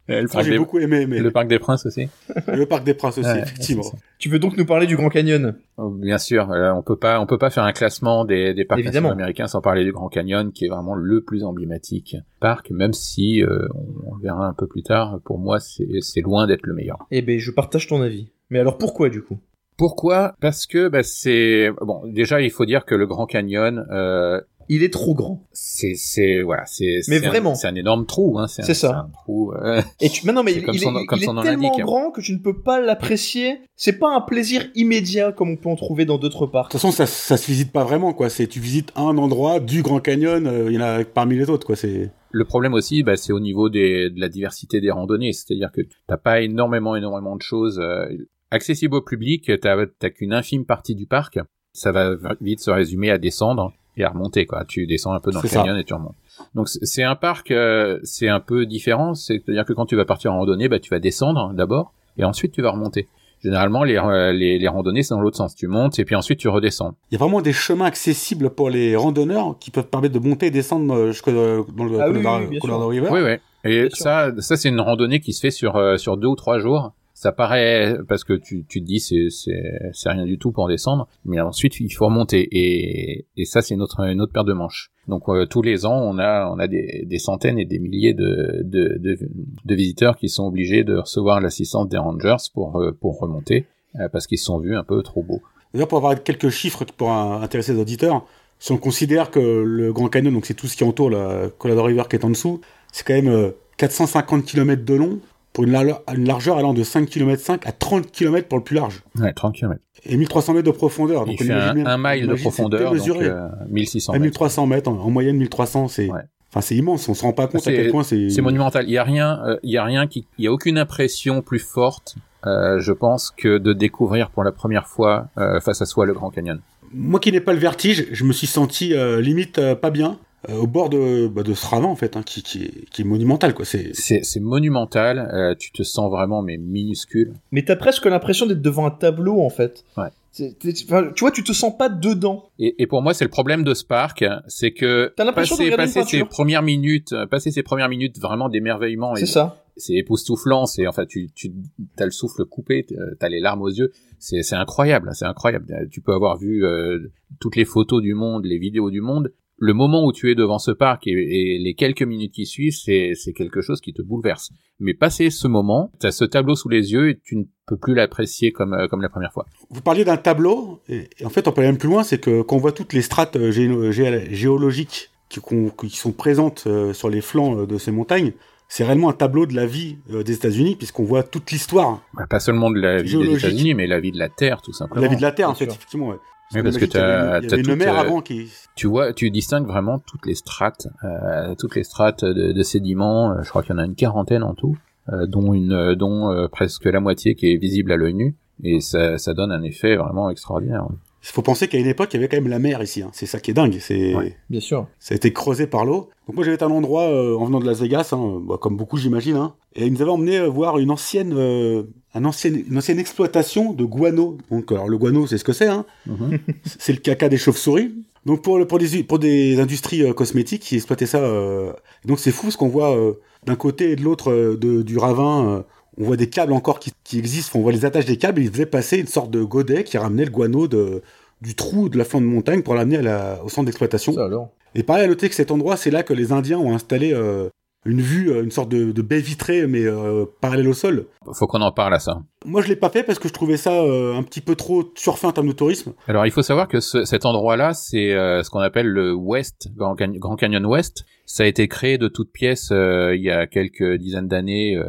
le, parc j'ai des, beaucoup aimé, mais le parc des Princes aussi. le parc des Princes aussi, Ouais, effectivement. Tu veux donc nous parler du Grand Canyon? Oh, Bien sûr, euh, on peut pas, on peut pas faire un classement des, des parcs Évidemment. nationaux américains sans parler du Grand Canyon, qui est vraiment le plus emblématique parc, même si euh, on, on verra un peu plus tard. Pour moi, c'est c'est loin d'être le meilleur. Eh ben, je partage ton avis. Mais alors pourquoi du coup? Pourquoi? Parce que bah, c'est bon. Déjà, il faut dire que le Grand Canyon, euh, Il est trop grand. c'est c'est voilà, c'est Mais vraiment. c'est un énorme trou. Hein, c'est ça. un trou. euh, Et tu, mais non, mais C'est il, comme il son- est, comme il est son nom tellement hein. grand que tu ne peux pas l'apprécier. C'est pas un plaisir immédiat comme on peut en trouver dans d'autres De parcs. toute façon, ça, ça se visite pas vraiment, quoi. C'est, tu visites un endroit du Grand Canyon, euh, il y en a parmi les autres, quoi. C'est, Le problème aussi, bah, c'est au niveau des, de la diversité des randonnées. C'est-à-dire que t'as pas énormément, énormément de choses accessibles au public. T'as, t'as qu'une infime partie du parc. Ça va vite se résumer à descendre et à remonter, quoi. Tu descends un peu dans le ça. canyon et tu remontes. Donc c'est un parc, euh, c'est un peu différent. C'est-à-dire que quand tu vas partir en randonnée, bah, tu vas descendre d'abord et ensuite tu vas remonter. Généralement, les, euh, les, les randonnées, c'est dans l'autre sens. Tu montes et puis ensuite tu redescends. il y a vraiment des chemins accessibles pour les randonneurs qui peuvent permettre de monter et descendre euh, jusque euh, dans le Ah oui, Colorado, oui. Colorado River. Oui, oui. Et Bien sûr. ça, ça c'est une randonnée qui se fait sur euh, sur deux ou trois jours. Ça paraît parce que tu tu te dis c'est c'est rien du tout pour descendre, mais ensuite il faut remonter et et ça c'est une autre une autre paire de manches. Donc euh, tous les ans on a on a des des centaines et des milliers de de de, de visiteurs qui sont obligés de recevoir l'assistance des rangers pour euh, pour remonter euh, parce qu'ils sont vus un peu trop beaux. D'ailleurs, pour avoir quelques chiffres qui pourraient intéresser les auditeurs, si on considère que le Grand Canyon, donc c'est tout ce qui entoure la Colorado River qui est en dessous, c'est quand même euh, 450 km de long pour une, largeur- allant de 5 km 5 à 30 km pour le plus large. Ouais, 30 km. Et 1300 mètres de profondeur. Donc Il fait un, mile de profondeur, donc euh, 1600 À mètres. 1300 mètres, en, en moyenne 1300, c'est, Ouais. enfin, c'est immense. On se rend pas compte à quel point c'est. C'est monumental. Il y a rien, euh, il y a rien qui, il y a aucune impression plus forte, euh, je pense, que de découvrir pour la première fois euh, face à soi le Grand Canyon. Moi qui n'ai pas le vertige, je me suis senti limite pas bien euh, au bord de, bah, de ce ravin en fait, hein, qui, qui, est, qui est monumental quoi. C'est C'est, c'est monumental. euh, tu te sens vraiment mais minuscule. Mais t'as presque l'impression d'être devant un tableau en fait. Ouais. Tu vois, tu te sens pas dedans. Et, et pour moi, c'est le problème de ce parc, c'est que T'as l'impression de passer, passer ces premières minutes, euh, passer ces premières minutes vraiment d'émerveillement, C'est ça. c'est époustouflant. C'est enfin, tu, tu as le souffle coupé, euh, t'as les larmes aux yeux. C'est, c'est incroyable, c'est incroyable. Tu peux avoir vu euh, toutes les photos du monde, les vidéos du monde. Le moment où tu es devant ce parc et, et les quelques minutes qui suivent, c'est, quelque chose qui te bouleverse. Mais passer ce moment, t'as ce tableau sous les yeux et tu ne peux plus l'apprécier comme euh, comme la première fois. Vous parliez d'un tableau, et, et en fait, on peut aller même plus loin, c'est que quand on voit toutes les strates euh, géo- gé- géologiques qui, sont présentes euh, sur les flancs euh, de ces montagnes, c'est réellement un tableau de la vie euh, des États-Unis, puisqu'on voit toute l'histoire, Bah, Pas seulement de la vie des. États-unis, mais la vie de la Terre, tout simplement. la vie de la Terre, en fait, effectivement. Ouais. Oui, parce que toute, mer euh, avant qui. Tu vois, tu distingues vraiment toutes les strates, euh, toutes les strates de, de sédiments. euh, Je crois qu'il y en a une quarantaine en tout, euh, dont une, euh, dont euh, presque la moitié qui est visible à l'œil nu, et ça, ça donne un effet vraiment extraordinaire. Il faut penser qu'à une époque, il y avait quand même la mer ici. hein. C'est ça qui est dingue. C'est Ouais. Bien sûr. ça a été creusé par l'eau. Donc moi j'avais été à un endroit euh, en venant de Las Vegas, hein, bah, comme beaucoup j'imagine, hein, et ils nous avaient emmené euh, voir une ancienne, euh, un ancienne, une ancienne exploitation de guano. Donc alors le guano c'est ce que c'est, hein, Mhm. c'est le caca des chauves-souris. Donc pour, le- pour, des, pour des industries euh, cosmétiques qui exploitaient ça, euh, donc c'est fou ce qu'on voit euh, d'un côté et de l'autre euh, de- du ravin. On voit des câbles encore qui, qui existent, on voit les attaches des câbles, et ils faisaient passer une sorte de godet qui ramenait le guano de, du trou de la flanc de montagne pour l'amener au centre d'exploitation. Et pareil, à noter que cet endroit, c'est là que les Indiens ont installé euh, une vue, euh, une sorte de, de baie vitrée, mais euh, parallèle au sol. Faut qu'on en parle à ça. Moi, je l'ai pas fait parce que je trouvais ça euh, un petit peu trop surfait en termes de tourisme. Alors il faut savoir que ce- cet endroit-là, c'est euh, ce qu'on appelle le West, Grand, Can- Grand Canyon West. Ça a été créé de toutes pièces euh, il y a quelques dizaines d'années. euh,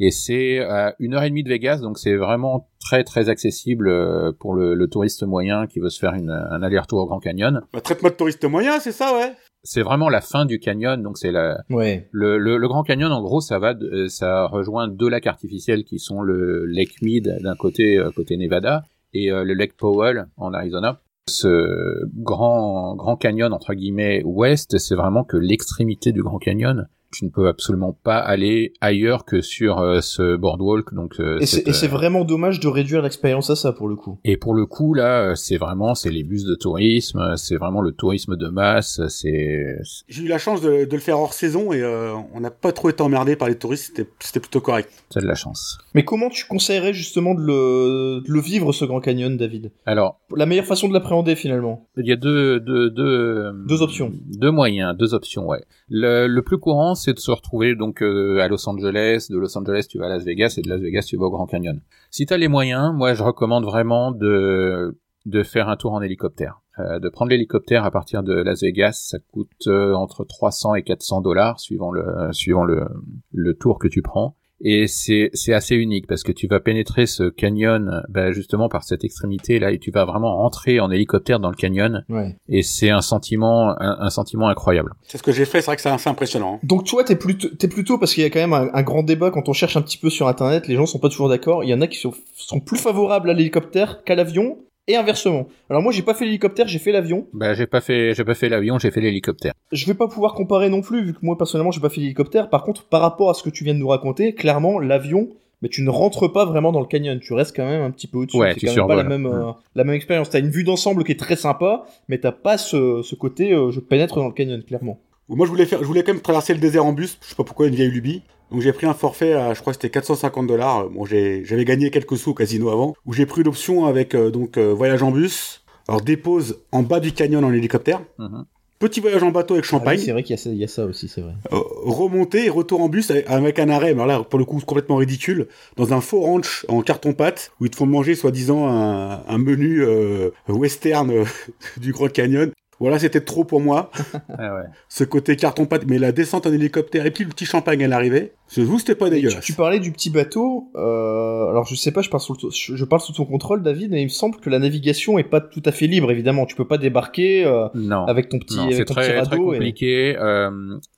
et c'est à une heure et demie de Vegas, donc c'est vraiment très très accessible pour le, le touriste moyen qui veut se faire une, un aller-retour au Grand Canyon. Bah, Traite-moi de touriste moyen, c'est ça, ouais. C'est vraiment la fin du canyon, donc c'est la, Ouais. Le, le, le Grand Canyon, en gros, ça va, de- euh, ça rejoint deux lacs artificiels qui sont le Lake Mead d'un côté, euh, côté Nevada, et euh, le Lake Powell en Arizona. Ce grand Grand Canyon entre guillemets ouest, c'est vraiment que l'extrémité du Grand Canyon. Tu ne peux absolument pas aller ailleurs que sur euh, ce boardwalk. Donc, euh, Et c'est cette, et c'est euh, vraiment dommage de réduire l'expérience à ça pour le coup. et pour le coup, là, c'est vraiment, c'est les bus de tourisme, c'est vraiment le tourisme de masse, c'est, J'ai eu la chance de, de le faire hors saison et euh, on n'a pas trop été emmerdé par les touristes, c'était- c'était plutôt correct. c'est de la chance. Mais comment tu conseillerais justement de le, de le vivre ce Grand Canyon, David? Alors, La meilleure façon de l'appréhender finalement. Il y a deux, deux, deux, Deux options. Deux moyens, deux options, ouais. Le, le plus courant, c'est de se retrouver donc euh, à Los Angeles. De Los Angeles, tu vas à Las Vegas, et de Las Vegas, tu vas au Grand Canyon. Si tu as les moyens, moi, je recommande vraiment de de faire un tour en hélicoptère. Euh, de prendre l'hélicoptère à partir de Las Vegas, ça coûte euh, entre 300 et 400 dollars suivant le suivant le le tour que tu prends. Et c'est c'est assez unique parce que tu vas pénétrer ce canyon bah, justement par cette extrémité là et tu vas vraiment rentrer en hélicoptère dans le canyon Ouais. et c'est un sentiment un, un sentiment incroyable. C'est ce que j'ai fait, c'est vrai que c'est assez impressionnant. hein. Donc toi, t'es plutôt, t'es plutôt parce qu'il y a quand même un, un grand débat quand on cherche un petit peu sur Internet, les gens sont pas toujours d'accord. Il y en a qui sont, sont plus favorables à l'hélicoptère qu'à l'avion et inversement. Alors moi, j'ai pas fait l'hélicoptère, j'ai fait l'avion. Bah j'ai pas fait j'ai pas fait l'avion, j'ai fait l'hélicoptère. Je vais pas pouvoir comparer non plus vu que moi personnellement, j'ai pas fait l'hélicoptère. Par contre, par rapport à ce que tu viens de nous raconter, clairement, l'avion. Mais tu ne rentres pas vraiment dans le canyon, tu restes quand même un petit peu au-dessus. Ouais, c'est tu quand même pas la même, euh, la même expérience. T'as une vue d'ensemble qui est très sympa, mais t'as pas ce, ce côté euh, je pénètre dans le canyon, clairement. Moi, je voulais faire, je voulais quand même traverser le désert en bus. Je sais pas pourquoi une vieille lubie. Donc j'ai pris un forfait à, je crois que c'était 450 dollars. Bon, j'ai, j'avais gagné quelques sous au casino avant. Où j'ai pris l'option avec euh, donc euh, voyage en bus. Alors dépose en bas du canyon en hélicoptère. Mhm. Petit voyage en bateau avec Ah oui, champagne. c'est vrai qu'il y, a ça- il y a ça aussi, c'est vrai. Euh, remonter et retour en bus avec, avec un arrêt, mais alors là, pour le coup, complètement ridicule, dans un faux ranch en carton-pâte, où ils te font manger, soi-disant, un, un menu euh, western euh, du Grand Canyon. Voilà, c'était trop pour moi, Ah ouais. ce côté carton-pâte, mais la descente en hélicoptère, et puis le petit champagne à l'arrivée, je vous, c'était pas Et tu, dégueulasse. tu parlais du petit bateau. Euh, alors je sais pas, je parle, sous le- je, je parle sous ton contrôle, David, mais il me semble que la navigation est pas tout à fait libre. Évidemment, tu peux pas débarquer euh, Non. avec ton petit, Non, avec c'est ton petit très, radeau. très et- compliqué. Euh,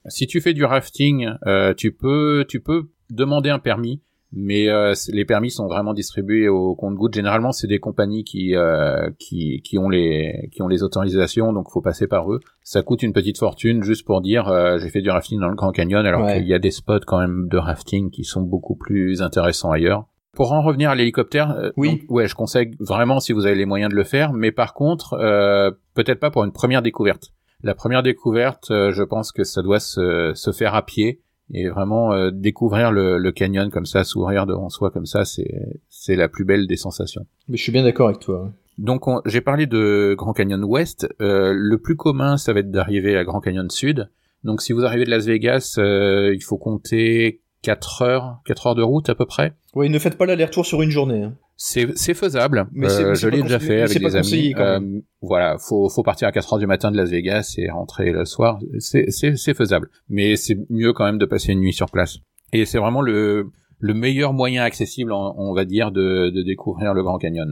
si tu fais du rafting, euh, tu peux, tu peux demander un permis, mais euh, les permis sont vraiment distribués au compte-goutte. Généralement, c'est des compagnies qui, euh, qui, qui ont les, qui ont les autorisations, donc faut passer par eux. Ça coûte une petite fortune juste pour dire euh, j'ai fait du rafting dans le Grand Canyon, alors Ouais. qu'il y a des spots quand même de rafting qui sont beaucoup plus intéressants ailleurs. Pour en revenir à l'hélicoptère, euh, Oui. donc, ouais, je conseille vraiment si vous avez les moyens de le faire, mais par contre, euh, peut-être pas pour une première découverte. La première découverte, euh, je pense que ça doit se, se faire à pied et vraiment euh, découvrir le, le canyon comme ça, s'ouvrir devant soi comme ça, c'est c'est la plus belle des sensations. Mais je suis bien d'accord avec toi. Donc on- j'ai parlé de Grand Canyon Ouest. Euh, le plus commun, ça va être d'arriver à Grand Canyon Sud. Donc si vous arrivez de Las Vegas, euh, il faut compter 4 heures, 4 heures de route à peu près. Oui, ne faites pas l'aller-retour sur une journée. hein. C'est c'est faisable. Mais c'est- Euh, je l'ai déjà fait avec des amis. Euh, voilà, faut faut partir à 4 heures du matin de Las Vegas et rentrer le soir. C'est c'est c'est faisable. Mais c'est mieux quand même de passer une nuit sur place. Et c'est vraiment le le meilleur moyen accessible, on, on va dire, de de découvrir le Grand Canyon.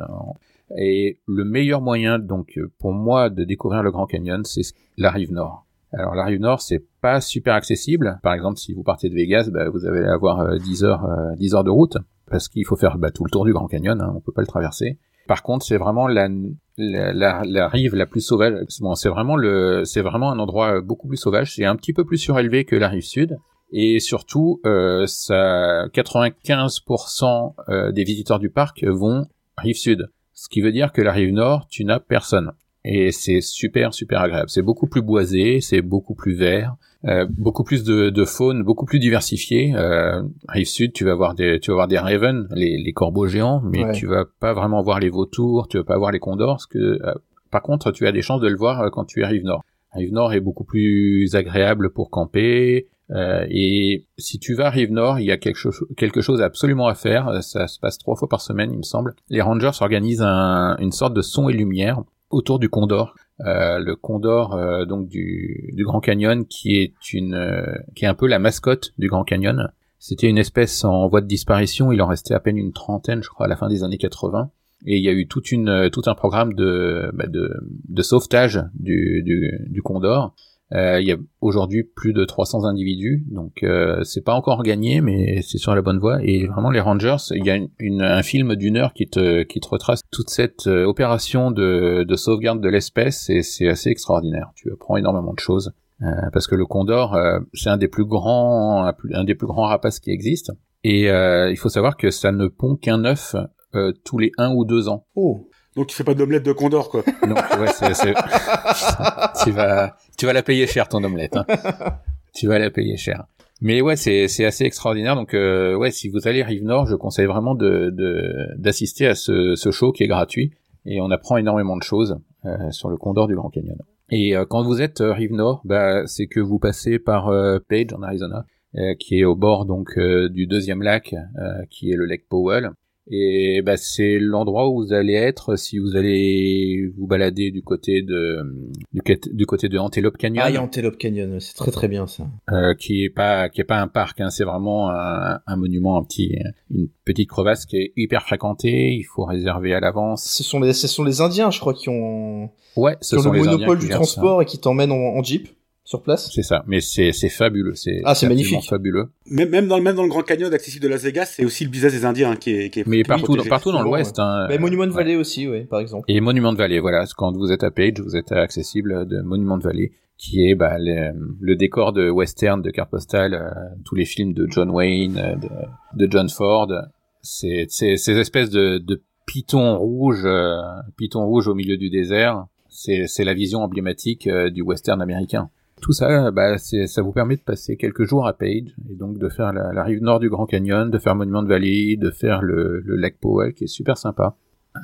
Et le meilleur moyen, donc, pour moi, de découvrir le Grand Canyon, c'est la rive nord. Alors, la rive nord, c'est pas super accessible. Par exemple, si vous partez de Vegas, bah, vous allez avoir euh, 10 heures, euh, 10 heures de route, parce qu'il faut faire bah, tout le tour du Grand Canyon, hein, on peut pas le traverser. Par contre, c'est vraiment la, la, la, la rive la plus sauvage. Bon, c'est vraiment le, c'est vraiment un endroit beaucoup plus sauvage. C'est un petit peu plus surélevé que la rive sud. Et surtout, euh, ça, 95% euh, des visiteurs du parc vont rive sud. Ce qui veut dire que la rive nord, tu n'as personne. Et c'est super, super agréable. C'est beaucoup plus boisé, c'est beaucoup plus vert, euh, beaucoup plus de, de faune, beaucoup plus diversifié. Euh, rive sud, tu vas voir des, tu vas voir des ravens, les, les corbeaux géants, mais Ouais. tu vas pas vraiment voir les vautours, tu vas pas voir les condors, parce que, euh, par contre, tu as des chances de le voir euh, quand tu es rive nord. Rive Nord est beaucoup plus agréable pour camper. Euh, et si tu vas à Rive Nord, il y a quelque chose, quelque chose absolument à faire. Ça se passe trois fois par semaine, il me semble. Les Rangers organisent un, une sorte de son et lumière autour du Condor. Euh, le Condor euh, donc du, du, Grand Canyon qui est une euh, qui est un peu la mascotte du Grand Canyon. C'était une espèce en voie de disparition, il en restait à peine une trentaine je crois à la fin des années 80 et il y a eu toute une tout un programme de bah, de, de sauvetage du, du, du Condor euh, il y a aujourd'hui plus de 300 individus, donc euh, c'est pas encore gagné, mais c'est sur la bonne voie. Et vraiment les Rangers, il y a une, un film d'une heure qui te qui te retrace toute cette euh, opération de, de sauvegarde de l'espèce, et c'est assez extraordinaire. Tu apprends énormément de choses. Euh, parce que le condor, c'est un des plus grands, un des plus grands rapaces qui existent, et il faut savoir que ça ne pond qu'un œuf tous les un ou deux ans. Oh. Donc tu fais pas d'omelette de condor quoi. Non, ouais, c'est, c'est... tu vas, tu vas la payer cher ton omelette. Hein. tu vas la payer cher. Mais ouais, c'est, c'est assez extraordinaire. Donc euh, ouais, si vous allez rive nord, je conseille vraiment de, de d'assister à ce, ce show qui est gratuit et on apprend énormément de choses euh, sur le Condor du Grand Canyon. Et euh, quand vous êtes euh, rive nord, bah c'est que vous passez par euh, Page en Arizona, qui est au bord donc du deuxième lac, qui est le lac Powell. Et bah, c'est l'endroit où vous allez être si vous allez vous balader du côté de du, côté de Antelope Canyon. Ah, Antelope Canyon, c'est très très bien ça. Euh, qui est pas qui est pas un parc, hein, c'est vraiment un, un, monument, un petit une petite crevasse qui est hyper fréquentée. Il faut réserver à l'avance. Ce sont les ce sont les Indiens, je crois, qui ont ouais, ce sont le monopole du transport et qui t'emmènent en, en jeep sur place? C'est ça, mais c'est c'est fabuleux, c'est ah c'est magnifique, fabuleux. Même même dans le même dans le Grand Canyon accessible de Las Vegas, c'est aussi le business des Indiens hein, qui est qui est Mais partout dans, partout dans l'Ouest. Hein, mais Monument de Valley aussi, oui, par exemple. Et Monument de Valley, voilà, quand vous êtes à Page, vous êtes accessible de Monument de Valley, qui est bah, le, le décor de western, de carte postale, euh, tous les films de John Wayne, euh, de, de John Ford. C'est c'est ces espèces de de pitons rouges, euh, pitons rouges au milieu du désert. C'est c'est la vision emblématique du western américain. Tout ça, bah, ça vous permet de passer quelques jours à Page et donc de faire la, rive nord du Grand Canyon, de faire Monument de Valley, de faire le, lac Powell qui est super sympa.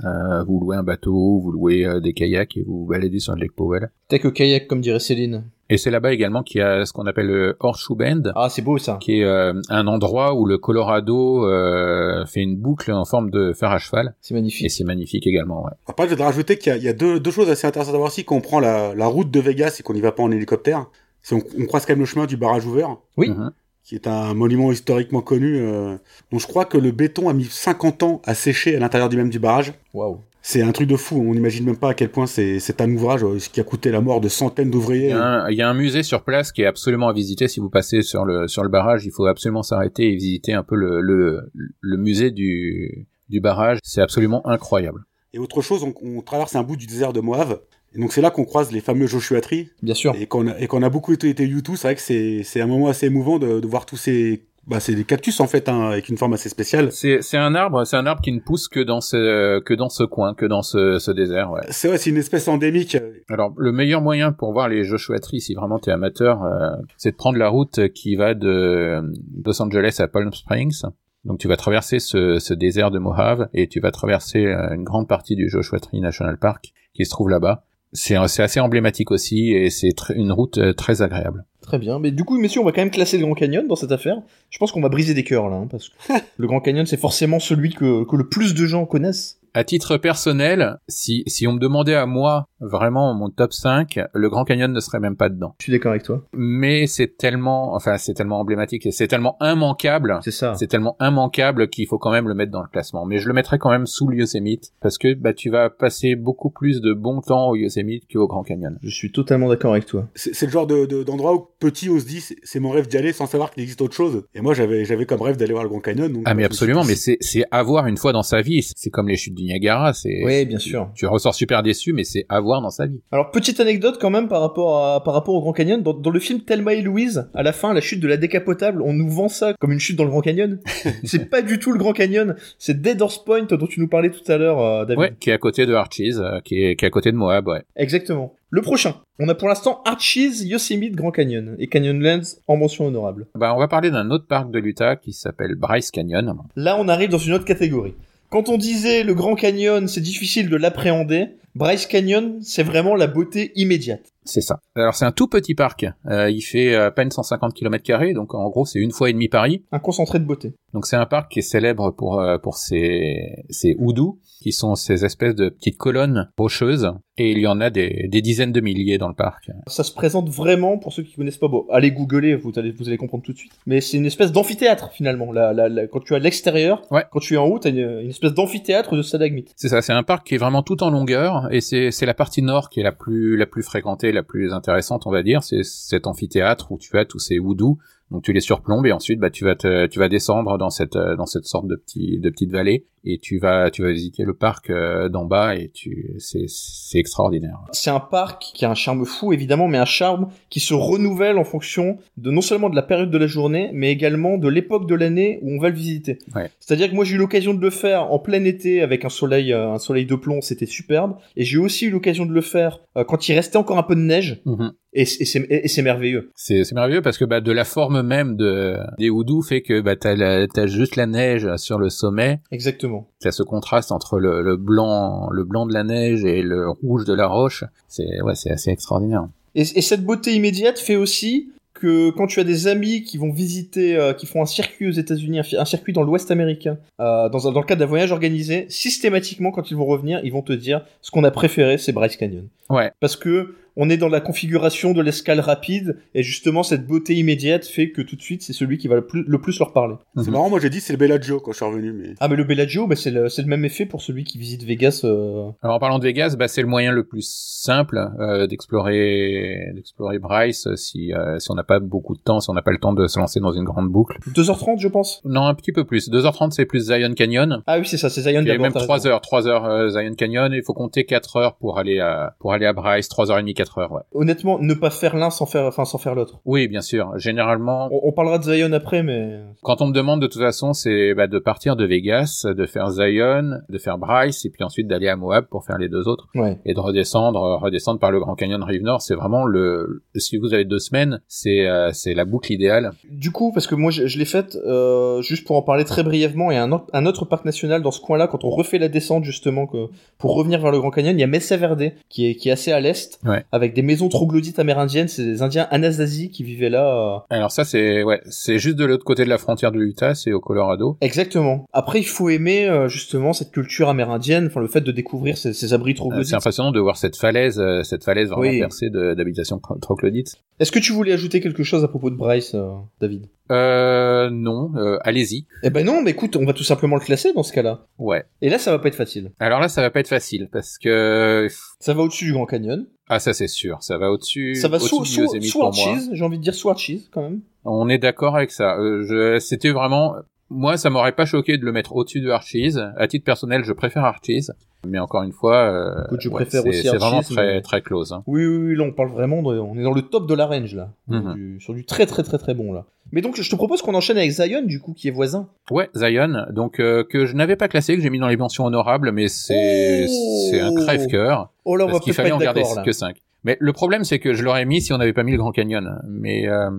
Euh, vous louez un bateau, vous louez euh, des kayaks et vous baladez sur le lac Powell. T'as que kayak comme dirait Céline. Et c'est là-bas également qu'il y a ce qu'on appelle le Horseshoe Bend. Ah, c'est beau ça. Qui est euh, un endroit où le Colorado euh, fait une boucle en forme de fer à cheval. C'est magnifique. Et c'est magnifique également, ouais. Après, je voudrais rajouter qu'il y a, deux, deux, choses assez intéressantes à voir aussi. Quand on prend la, la route de Vegas et qu'on n'y va pas en hélicoptère, on, on, croise quand même le chemin du barrage ouvert. Oui. Mm-hmm. Qui est un monument historiquement connu. Euh, donc je crois que le béton a mis 50 ans à sécher à l'intérieur du même du barrage. Waouh. C'est un truc de fou. On n'imagine même pas à quel point c'est un ouvrage euh, qui a coûté la mort de centaines d'ouvriers. Il, y a un musée sur place qui est absolument à visiter. Si vous passez sur le, sur le barrage, il faut absolument s'arrêter et visiter un peu le, le, le musée du, du barrage. C'est absolument incroyable. Et autre chose, on, on, traverse un bout du désert de Moab. Et donc c'est là qu'on croise les fameux Joshua Tree. Bien sûr. Et qu'on a, a beaucoup été, été YouTube. C'est vrai que c'est, c'est un moment assez émouvant de, de voir tous ces bah, c'est des cactus en fait, hein, avec une forme assez spéciale. C'est, un arbre, c'est un arbre qui ne pousse que dans ce, que dans ce coin, que dans ce, ce désert. Ouais. C'est vrai, c'est une espèce endémique. Alors, le meilleur moyen pour voir les Joshua Tree, si vraiment t'es amateur, euh, c'est de prendre la route qui va de Los Angeles à Palm Springs. Donc tu vas traverser ce, ce désert de Mojave et tu vas traverser euh, une grande partie du Joshua Tree National Park qui se trouve là-bas c'est assez emblématique aussi et c'est une route euh, très agréable. Très bien, mais du coup, messieurs, on va quand même classer le Grand Canyon dans cette affaire. Je pense qu'on va briser des cœurs là, hein, parce que le Grand Canyon, c'est forcément celui que, que le plus de gens connaissent à titre personnel, si, si on me demandait à moi vraiment mon top 5, le Grand Canyon ne serait même pas dedans. Je suis d'accord avec toi. Mais c'est tellement, enfin, c'est tellement emblématique et c'est tellement immanquable. C'est ça. C'est tellement immanquable qu'il faut quand même le mettre dans le classement. Mais je le mettrais quand même sous le Yosemite parce que, bah, tu vas passer beaucoup plus de bon temps au Yosemite qu'au Grand Canyon. Je suis totalement d'accord avec toi. C'est le genre de, d'endroit où petit on se dit, c'est mon rêve d'y aller sans savoir qu'il existe autre chose. Et moi, j'avais, j'avais comme rêve d'aller voir le Grand Canyon. Donc ah, mais absolument. Mais c'est, c'est avoir une fois dans sa vie. C'est comme les chutes du Niagara. C'est, oui, bien sûr. Tu, ressors super déçu, mais c'est à voir dans sa vie. Alors petite anecdote quand même par rapport à par rapport au Grand Canyon. Dans, dans le film Thelma et Louise, à la fin, la chute de la décapotable, on nous vend ça comme une chute dans le Grand Canyon. c'est pas du tout le Grand Canyon. C'est Dead Horse Point dont tu nous parlais tout à l'heure, euh, David. Ouais, qui est à côté de Archies, euh, qui est qui est à côté de Moab, ouais. Exactement. Le prochain. On a pour l'instant Archies, Yosemite, Grand Canyon et Canyonlands en mention honorable. Bah, on va parler d'un autre parc de l'Utah qui s'appelle Bryce Canyon. Là, on arrive dans une autre catégorie. Quand on disait le Grand Canyon, c'est difficile de l'appréhender, Bryce Canyon, c'est vraiment la beauté immédiate. C'est ça. Alors c'est un tout petit parc. Euh, il fait à peine 150 km carrés, donc en gros c'est une fois et demi Paris. Un concentré de beauté. Donc c'est un parc qui est célèbre pour euh, pour ses ses houdous, qui sont ces espèces de petites colonnes rocheuses, et il y en a des, des dizaines de milliers dans le parc. Ça se présente vraiment, pour ceux qui connaissent pas, bon, allez googler, vous allez, vous allez comprendre tout de suite. Mais c'est une espèce d'amphithéâtre, finalement. La, la, la- quand tu es à l'extérieur, Ouais. quand tu es en haut, t'as une, une espèce d'amphithéâtre de stalagmites. C'est ça, c'est un parc qui est vraiment tout en longueur, et c'est c'est la partie nord qui est la plus la plus fréquentée, la plus intéressante, on va dire. C'est cet amphithéâtre où tu as tous ces houdous. Donc tu les surplombes et ensuite bah tu vas te, tu vas descendre dans cette euh, dans cette sorte de petit de petite vallée et tu vas tu vas visiter le parc euh, d'en bas et tu c'est c'est extraordinaire. C'est un parc qui a un charme fou, évidemment, mais un charme qui se renouvelle en fonction de non seulement de la période de la journée, mais également de l'époque de l'année où on va le visiter. Ouais. C'est-à-dire que moi j'ai eu l'occasion de le faire en plein été avec un soleil, euh, un soleil de plomb, c'était superbe. Et j'ai aussi eu l'occasion de le faire quand il restait encore un peu de neige, c- et c'est et c'est merveilleux. C'est merveilleux parce que bah de la forme même de des houdous fait que bah t'as juste la neige sur le sommet Exactement. T'as ce contraste entre le, le blanc, le blanc de la neige et le rouge de la roche. C'est ouais, c'est assez extraordinaire. Et, et cette beauté immédiate fait aussi que quand tu as des amis qui vont visiter, euh, qui font un circuit aux États-Unis, un, circuit dans l'Ouest américain, euh, dans, un- dans le cadre d'un voyage organisé, systématiquement quand ils vont revenir, ils vont te dire ce qu'on a préféré, c'est Bryce Canyon. Ouais. Parce que on est dans la configuration de l'escale rapide et justement cette beauté immédiate fait que tout de suite c'est celui qui va le plus, le plus leur parler. C'est Mhm. marrant, moi j'ai dit c'est le Bellagio quand je suis revenu, mais. Ah mais le Bellagio, bah, c'est le, même effet pour celui qui visite Vegas. euh, Alors en parlant de Vegas, bah, c'est le moyen le plus simple euh, d'explorer d'explorer Bryce euh, si euh, si on n'a pas beaucoup de temps, si on n'a pas le temps de se lancer dans une grande boucle. 2h30 je pense. Non, un petit peu plus. 2h30 c'est plus Zion Canyon. Ah oui c'est ça, c'est Zion Il y a d'abord. même t'as 3 raison. heures, 3 heures euh, Zion Canyon. Il faut compter 4 heures pour aller à pour aller à Bryce, 3 heures et demie, 4 heures. Ouais. Honnêtement, ne pas faire l'un sans faire, enfin sans faire l'autre. Oui, bien sûr. Généralement, On, on parlera de Zion après, mais Quand on me demande de toute façon, c'est bah, de partir de Vegas, de faire Zion, de faire Bryce, et puis ensuite d'aller à Moab pour faire les deux autres, ouais. et de redescendre, euh, redescendre par le Grand Canyon Rive Nord. C'est vraiment le. Si vous avez deux semaines, c'est euh, c'est la boucle idéale. Du coup, parce que moi je, je l'ai faite, euh, juste pour en parler très brièvement, et un, un autre parc national dans ce coin-là, quand on refait la descente justement que, pour revenir vers le Grand Canyon, il y a Mesa Verde qui est, qui est assez à l'est, Ouais. avec des maisons troglodytes amérindiennes, c'est des Indiens Anasazi qui vivaient là. euh, Alors ça, c'est ouais, c'est juste de l'autre côté de la frontière de l'Utah, c'est au Colorado. Exactement. Après, il faut aimer euh, justement cette culture amérindienne, enfin le fait de découvrir ces, ces abris Euh, troglodytes. c'est impressionnant de voir cette falaise, euh, cette falaise vraiment Oui. percée de- d'habitations tro- troglodytes. Est-ce que tu voulais ajouter quelque chose à propos de Bryce, euh, David? Euh, non, euh, allez-y. Eh ben non, mais écoute, on va tout simplement le classer dans ce cas-là. Ouais. Et là, ça va pas être facile. Alors là, ça va pas être facile parce que Ça va au-dessus du Grand Canyon. Ah ça c'est sûr, ça va au-dessus. Ça va au-dessus sous, sous, sous. Archies, j'ai envie de dire sous Archies quand même. On est d'accord avec ça. Euh, je, c'était vraiment, moi, ça m'aurait pas choqué de le mettre au-dessus de Archies. À titre personnel, je préfère Archies, mais encore une fois, euh, Écoute, je ouais, préfère c'est, aussi c'est vraiment très mais- très close. hein. Oui, oui, oui, là on parle vraiment de, on est dans le top de la range là. Mhm. Du- sur du très très très très bon là. Mais donc je te propose qu'on enchaîne avec Zion du coup qui est voisin. Ouais, Zion, donc euh, que je n'avais pas classé, que j'ai mis dans les mentions honorables, mais c'est Oh c'est un crève-cœur Oh là on va parce qu'il fallait en garder que 5. Mais le problème, c'est que je l'aurais mis si on n'avait pas mis le Grand Canyon. Mais euh,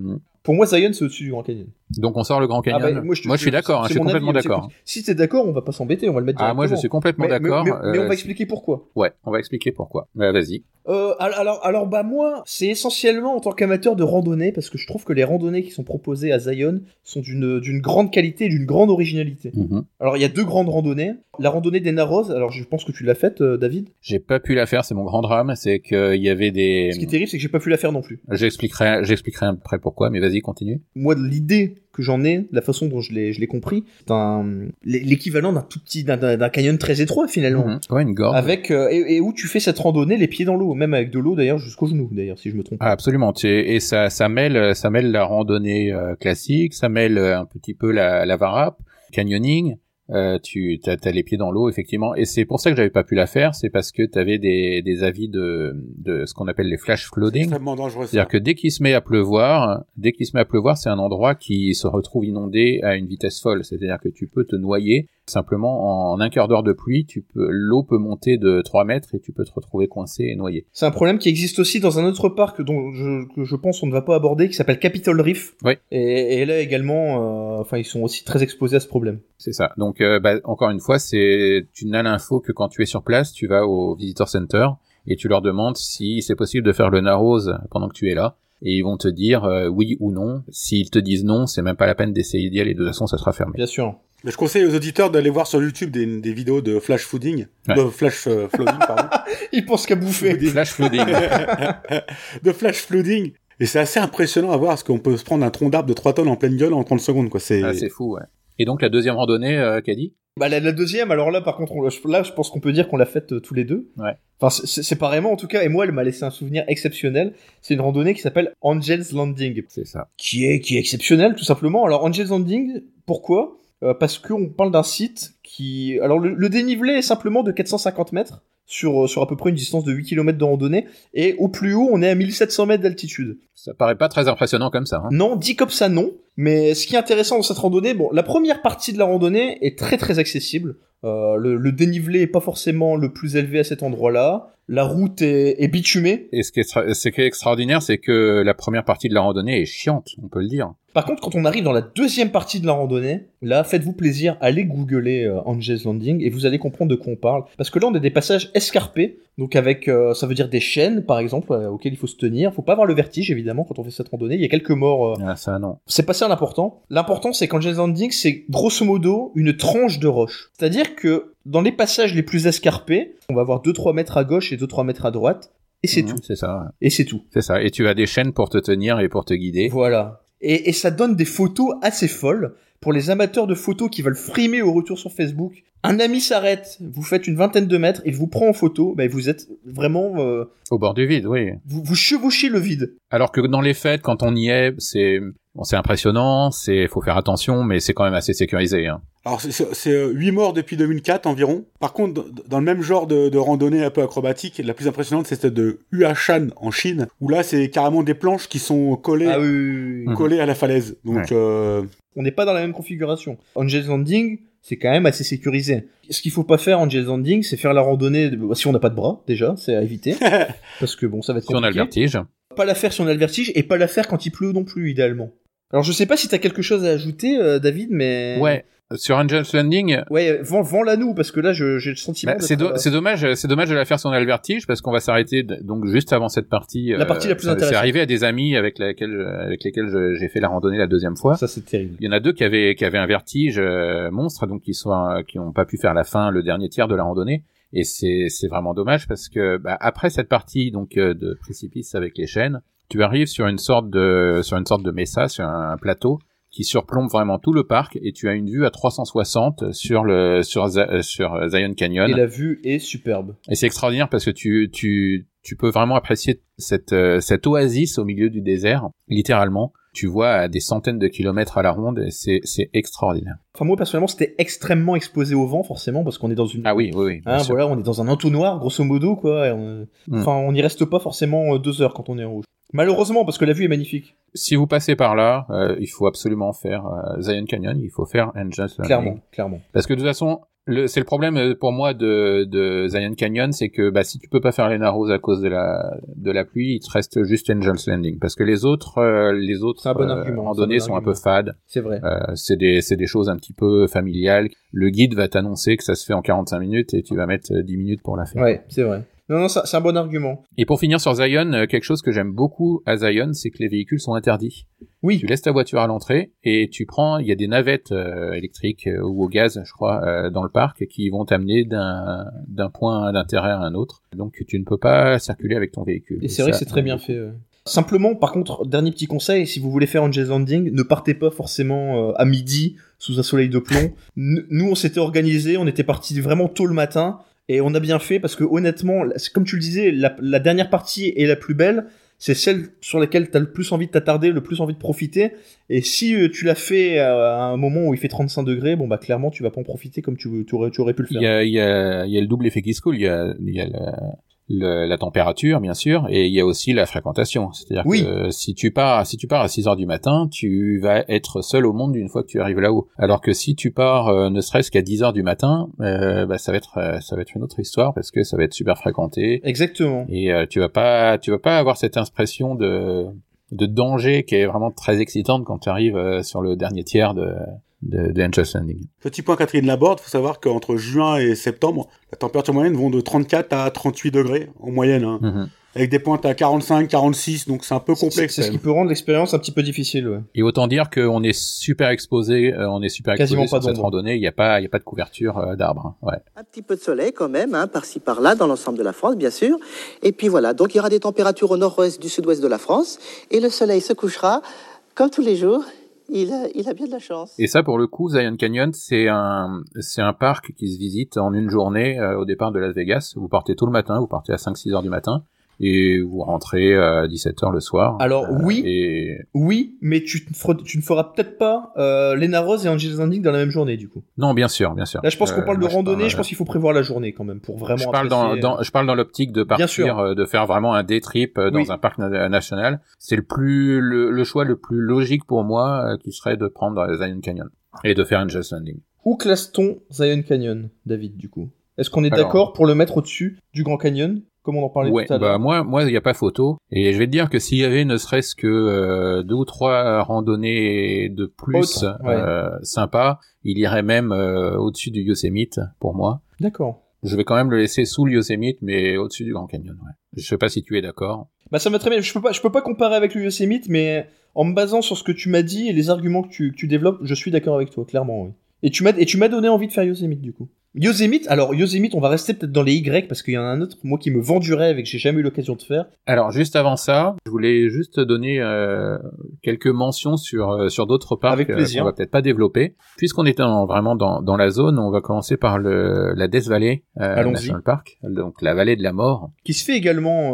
Pour moi Zion c'est au-dessus du Grand Canyon. donc on sort le Grand Canyon. Ah bah, moi, je suis d'accord, hein, je suis mon complètement d'accord. Si t'es d'accord, on va pas s'embêter, on va le mettre Ah, moi, je suis complètement mais- d'accord. Mais, mais on euh, va expliquer pourquoi. Ouais, on va expliquer pourquoi. Bah, vas-y. Euh, alors, alors, bah moi, c'est essentiellement en tant qu'amateur de randonnée, parce que je trouve que les randonnées qui sont proposées à Zion sont d'une d'une grande qualité et d'une grande originalité. Mhm. Alors, il y a deux grandes randonnées. La randonnée des Narrows, alors je pense que tu l'as faite, euh, David. J'ai pas pu la faire, c'est mon grand drame, c'est qu'il y avait des... Ce qui est terrible, c'est que j'ai pas pu la faire non plus. J'expliquerai, j'expliquerai après pourquoi, mais vas-y, continue. Moi, l'idée que j'en ai, la façon dont je l'ai je l'ai compris, c'est l'équivalent d'un tout petit, d'un- canyon très étroit finalement. Mhm. Ouais, une gorge. Avec euh, et, et où tu fais cette randonnée les pieds dans l'eau, même avec de l'eau d'ailleurs jusqu'au genou d'ailleurs si je me trompe. Ah, absolument. Et ça, ça mêle, ça mêle la randonnée euh, classique, ça mêle euh, un petit peu la, la varap, canyoning. Euh, tu as, les pieds dans l'eau effectivement et c'est pour ça que j'avais pas pu la faire c'est parce que tu avais des, des avis de, de ce qu'on appelle les flash flooding Extrêmement dangereux. C'est-à-dire que dès qu'il se met à pleuvoir, dès qu'il se met à pleuvoir, c'est un endroit qui se retrouve inondé à une vitesse folle. C'est-à-dire que tu peux te noyer simplement en un quart d'heure de pluie, tu peux, l'eau peut monter de 3 mètres et tu peux te retrouver coincé et noyé. C'est un problème qui existe aussi dans un autre parc dont je, que je pense on ne va pas aborder, qui s'appelle Capitol Reef. Oui. Et, et là également, euh, enfin ils sont aussi très exposés à ce problème. C'est ça. Donc, euh, bah, encore une fois, c'est, tu n'as l'info que quand tu es sur place, tu vas au Visitor Center et tu leur demandes si c'est possible de faire le Narrows pendant que tu es là. Et ils vont te dire euh, oui ou non. S'ils te disent non, c'est même pas la peine d'essayer d'y aller. De toute façon, ça sera fermé. Bien sûr. Mais je conseille aux auditeurs d'aller voir sur YouTube des, des vidéos de flash fooding, Ouais. de flash euh, flooding, pardon, Il pense qu'à bouffer. Flash flooding. de flash flooding. Et c'est assez impressionnant à voir parce qu'on peut se prendre un tronc d'arbre de 3 tonnes en pleine gueule en 30 secondes, quoi. C'est, ah, c'est fou, ouais. Et donc la deuxième randonnée, euh, qu'a dit Bah la, la deuxième, alors là par contre, on, là je pense qu'on peut dire qu'on l'a faite euh, tous les deux. Ouais. Enfin séparément en tout cas, et moi elle m'a laissé un souvenir exceptionnel. C'est une randonnée qui s'appelle Angel's Landing, C'est ça. qui est qui est exceptionnelle tout simplement. Alors Angel's Landing, pourquoi? Euh, Parce qu'on parle d'un site qui, alors le, le dénivelé est simplement de 450 mètres sur euh, sur à peu près une distance de 8 km de randonnée, et au plus haut on est à 1700 mètres d'altitude. Ça paraît pas très impressionnant comme ça. Hein. Non, dit comme ça, non. Mais ce qui est intéressant dans cette randonnée, bon, la première partie de la randonnée est très très accessible. Euh, le, le dénivelé est pas forcément le plus élevé à cet endroit-là. La route est, est bitumée. Et ce qui est, extra- ce qui est extraordinaire, c'est que la première partie de la randonnée est chiante, on peut le dire. Par contre, quand on arrive dans la deuxième partie de la randonnée, là, faites-vous plaisir, allez googler euh, Angel's Landing et vous allez comprendre de quoi on parle. Parce que là, on a des passages escarpés, donc avec, euh, ça veut dire des chaînes, par exemple, euh, auxquelles il faut se tenir. Faut pas avoir le vertige, évidemment, quand on fait cette randonnée. Il y a quelques morts Ah, ça, non. c'est pas ça l'important. L'important, c'est qu'Angel's Landing, c'est grosso modo une tranche de roche. C'est-à-dire que dans les passages les plus escarpés, on va avoir 2-3 mètres à gauche et 2-3 mètres à droite, et c'est Mhm, tout. C'est ça. Et c'est tout. C'est ça. Et tu as des chaînes pour te tenir et pour te guider. Voilà. Et, et ça donne des photos assez folles. Pour les amateurs de photos qui veulent frimer au retour sur Facebook, un ami s'arrête, vous faites une vingtaine de mètres, il vous prend en photo, ben vous êtes vraiment... euh, Au bord du vide, oui. vous, vous chevauchez le vide. Alors que dans les fêtes, quand on y est, c'est bon, c'est impressionnant, c'est faut faire attention, mais c'est quand même assez sécurisé. Hein. Alors c'est- c'est c'est, euh, 8 morts depuis 2004 environ. Par contre, dans- le même genre de, de randonnée un peu acrobatique, la plus impressionnante c'est celle de Huashan en Chine, où là c'est carrément des planches qui sont collées, Ah oui, oui, oui, oui. Mhm. collées à la falaise. Donc Ouais. euh, on n'est pas dans la même configuration. Angel's Landing, c'est quand même assez sécurisé. Ce qu'il faut pas faire Angel's Landing, c'est faire la randonnée de- si on n'a pas de bras déjà, c'est à éviter parce que bon, ça va être Si on a le compliqué. vertige. Pas la faire si on a le vertige et pas la faire quand il pleut non plus idéalement. Alors je sais pas si t'as quelque chose à ajouter euh, David mais Ouais. Sur Angel's Landing, Ouais, vends, vends-la nous parce que là je- j'ai le sentiment bah, c'est do- euh, c'est dommage, c'est dommage de la faire a le vertige parce qu'on va s'arrêter donc juste avant cette partie. La partie la plus ça- intéressante. C'est arrivé à des amis avec laquelle avec lesquels j'ai fait la randonnée la deuxième fois. ça c'est terrible. Il y en a deux qui avaient qui avaient un vertige euh, monstre, donc qui sont euh, qui ont pas pu faire la fin, le dernier tiers de la randonnée. Et c'est c'est vraiment dommage parce que bah, après cette partie donc euh, de précipice avec les chaînes, tu arrives sur une sorte de sur une sorte de mesa, sur un, plateau qui surplombe vraiment tout le parc et tu as une vue à 360 sur le sur euh, sur Zion Canyon. Et la vue est superbe. Et c'est extraordinaire parce que tu, tu, tu peux vraiment apprécier cette, euh, cette oasis au milieu du désert, littéralement. Tu vois à des centaines de kilomètres à la ronde et c'est, c'est extraordinaire. Enfin moi personnellement c'était extrêmement exposé au vent forcément parce qu'on est dans une Ah oui, oui, Hein, voilà, on est dans un entonnoir, grosso modo, quoi. on- Mm. Enfin, on n'y reste pas forcément euh, deux heures quand on est en rouge. Malheureusement, parce que la vue est magnifique. Si vous passez par là, euh, il faut absolument faire euh, Zion Canyon, il faut faire Angel's Landing. Clairement, clairement. Parce que de toute façon, c'est le problème euh, pour moi de, de Zion Canyon, c'est que bah, si tu peux pas faire les Narrows à cause de la, de la pluie, il te reste juste Angel's Landing. Parce que les autres, euh, les autres C'est un bon argument, randonnées c'est un bon sont un peu fades. C'est vrai. C'est des des choses un petit peu familiales. Le guide va t'annoncer que ça se fait en 45 minutes et tu vas mettre euh, 10 minutes pour la faire. Ouais, c'est vrai. Non, non, c'est un bon argument. Et pour finir sur Zion, euh, quelque chose que j'aime beaucoup à Zion, c'est que les véhicules sont interdits. Oui. Tu laisses ta voiture à l'entrée et tu prends, il y a des navettes euh, électriques euh, ou au gaz, je crois, dans le parc qui vont t'amener d'un point d'intérêt à un autre. Donc tu ne peux pas circuler avec ton véhicule. Et c'est vrai que c'est très bien fait. euh. Simplement, par contre, dernier petit conseil, si vous voulez faire Angel's Landing, ne partez pas forcément euh, à midi sous un soleil de plomb. Nous, on s'était organisé, on était parti vraiment tôt le matin, et on a bien fait parce que honnêtement, comme tu le disais, la, dernière partie est la plus belle. C'est celle sur laquelle tu as le plus envie de t'attarder, le plus envie de profiter. Et si euh, tu l'as fait à un moment où il fait 35 degrés, bon bah clairement tu vas pas en profiter comme tu, aurais, tu aurais pu le Il faire. y a, il y, a, il y a le double effet qui se coule. Il y a, il le- la température, bien sûr, et il y a aussi la fréquentation. C'est-à-dire Oui. que si tu pars, si tu pars à 6 heures du matin, tu vas être seul au monde une fois que tu arrives là-haut. Alors que si tu pars, euh, ne serait-ce qu'à 10 heures du matin, euh, bah, ça va être, euh, ça va être une autre histoire parce que ça va être super fréquenté Exactement. et euh, tu vas pas, tu vas pas avoir cette impression de de danger qui est vraiment très excitante quand tu arrives euh, sur le dernier tiers de de, de Angels Landing. Petit point Catherine Laborde, faut savoir qu'entre juin et septembre, la température moyenne vont de 34 à 38 degrés en moyenne, hein, Mhm. avec des pointes à 45, 46, donc c'est un peu complexe. c'est ce qui peut rendre l'expérience un petit peu difficile, ouais. Et autant dire qu'on est super exposé, euh, on est super Quasiment exposé pas sur cette randonnée. Il n'y a pas, il y a pas de couverture euh, d'arbres. hein. Ouais. Un petit peu de soleil quand même, hein, par-ci par-là, dans l'ensemble de la France, bien sûr. Et puis voilà, donc il y aura des températures au nord-ouest du sud-ouest de la France, et le soleil se couchera, comme tous les jours. Il a, il a bien de la chance. Et ça, pour le coup, Zion Canyon, c'est un, c'est un parc qui se visite en une journée euh, au départ de Las Vegas. Vous partez tôt le matin, vous partez à 5-6 heures du matin, et vous rentrez à 17 heures le soir. Alors, Euh, oui. Et Oui, mais tu, ne feras- tu ne feras peut-être pas euh, Lena Rose et Angels Landing dans la même journée, du coup. non, bien sûr, bien sûr. Là, je pense qu'on Euh, parle de moi, je randonnée, parle- je pense qu'il faut prévoir la journée quand même pour vraiment. je parle dans, apprécier, dans- je parle dans l'optique de Bien sûr. partir, euh, de faire vraiment un day trip euh, dans Oui. un parc na- national. C'est le plus, le, le choix le plus logique pour moi, euh, qui serait de prendre euh, Zion Canyon et de faire Angels Landing. Où classe-t-on Zion Canyon, David, du coup? Est-ce qu'on est, d'accord pour le mettre au-dessus du Grand Canyon, comme on en parlait Ouais, tout à bah moi, moi, il n'y a pas photo. Et je vais te dire que s'il y avait ne serait-ce que euh, deux ou trois randonnées de plus Autres, ouais. euh, sympas, il irait même euh, au-dessus du Yosemite pour moi. D'accord. Je vais quand même le laisser sous le Yosemite, mais au-dessus du Grand Canyon. Ouais. Je sais pas si tu es d'accord. Bah ça va très bien. Je peux pas, je peux pas comparer avec le Yosemite, mais en me basant sur ce que tu m'as dit et les arguments que tu, que tu développes, je suis d'accord avec toi, clairement. Oui. Et tu m'as et tu m'as donné envie de faire Yosemite du coup. Yosemite, alors Yosemite, on va rester peut-être dans les Y parce qu'il y en a un autre, moi qui me vend du rêve et que j'ai jamais eu l'occasion de faire. Alors juste avant ça, je voulais juste donner euh, quelques mentions sur euh, sur d'autres parcs Avec euh, plaisir. va peut-être pas développer. Puisqu'on est vraiment dans, dans la zone, on va commencer par le la Death Valley euh. National Park, donc la vallée de la mort. Qui se fait également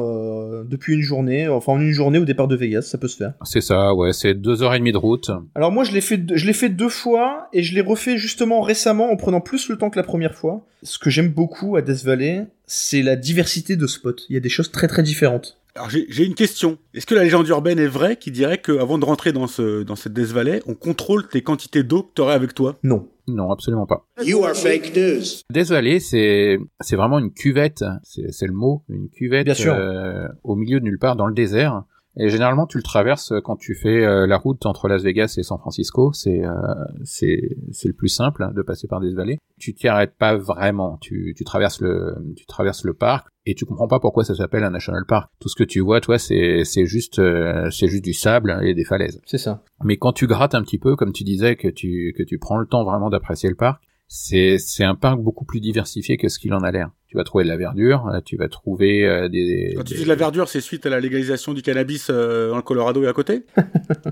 depuis une journée, enfin en une journée au départ de Vegas, ça peut se faire. C'est ça, ouais, c'est deux heures et demie de route. Alors moi je l'ai fait, je l'ai fait deux fois et je l'ai refait justement récemment en prenant plus le temps que la première fois. Ce que j'aime beaucoup à Death Valley, c'est la diversité de spots. Il y a des choses très très différentes. Alors j'ai une question. Est-ce que la légende urbaine est vraie qui dirait qu'avant de rentrer dans ce dans cette Death Valley, on contrôle tes quantités d'eau que t'aurais avec toi? Non. Non, absolument pas. You are fake news. Death Valley, c'est c'est vraiment une cuvette, c'est c'est le mot, une cuvette Bien sûr. euh, au milieu de nulle part dans le désert. Et généralement, tu le traverses quand tu fais euh, la route entre Las Vegas et San Francisco. C'est euh, c'est c'est le plus simple hein, de passer par Death Valley. Tu t'y arrêtes pas vraiment. Tu tu traverses le tu traverses le parc et tu comprends pas pourquoi ça s'appelle un national park. Tout ce que tu vois, toi, c'est c'est juste euh, c'est juste du sable et des falaises. C'est ça. Mais quand tu grattes un petit peu, comme tu disais, que tu, que tu prends le temps vraiment d'apprécier le parc, c'est, c'est un parc beaucoup plus diversifié que ce qu'il en a l'air. Tu vas trouver de la verdure, euh, tu vas trouver euh, des... Quand tu dis de la verdure, c'est suite à la légalisation du cannabis euh, dans le Colorado et à côté?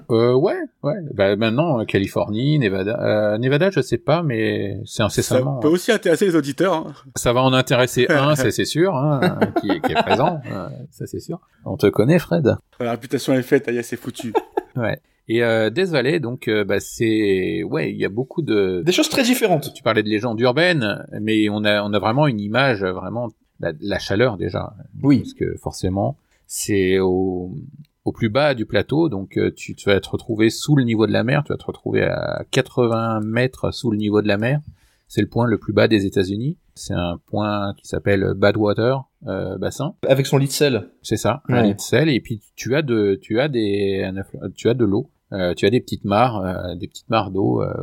Euh, ouais, ouais. Bah, maintenant, euh, Californie, Nevada... Euh, Nevada, je sais pas, mais c'est Ça incessamment... peut aussi intéresser les auditeurs. hein. Ça va en intéresser un, ça c'est sûr, hein, qui, qui est présent, ça c'est sûr. On te connaît, Fred La réputation est faite, aïe, c'est foutu. Ouais. Et euh, Valley, donc, euh, bah, c'est... Ouais, il y a beaucoup de... Des choses très différentes. Tu parlais de légendes urbaines, mais on a, on a vraiment une image, euh, vraiment, la, la chaleur déjà. Oui. Parce que forcément, c'est au, au plus bas du plateau, donc euh, tu, tu vas te retrouver sous le niveau de la mer, tu vas te retrouver à 80 mètres sous le niveau de la mer. C'est le point le plus bas des États-Unis. C'est un point qui s'appelle Badwater euh, bassin. Avec son lit de sel. C'est ça, un Ouais. lit de sel. Et puis tu as de, tu as des, un tu as de l'eau. Euh, tu as des petites mares, euh, des petites mares d'eau, euh,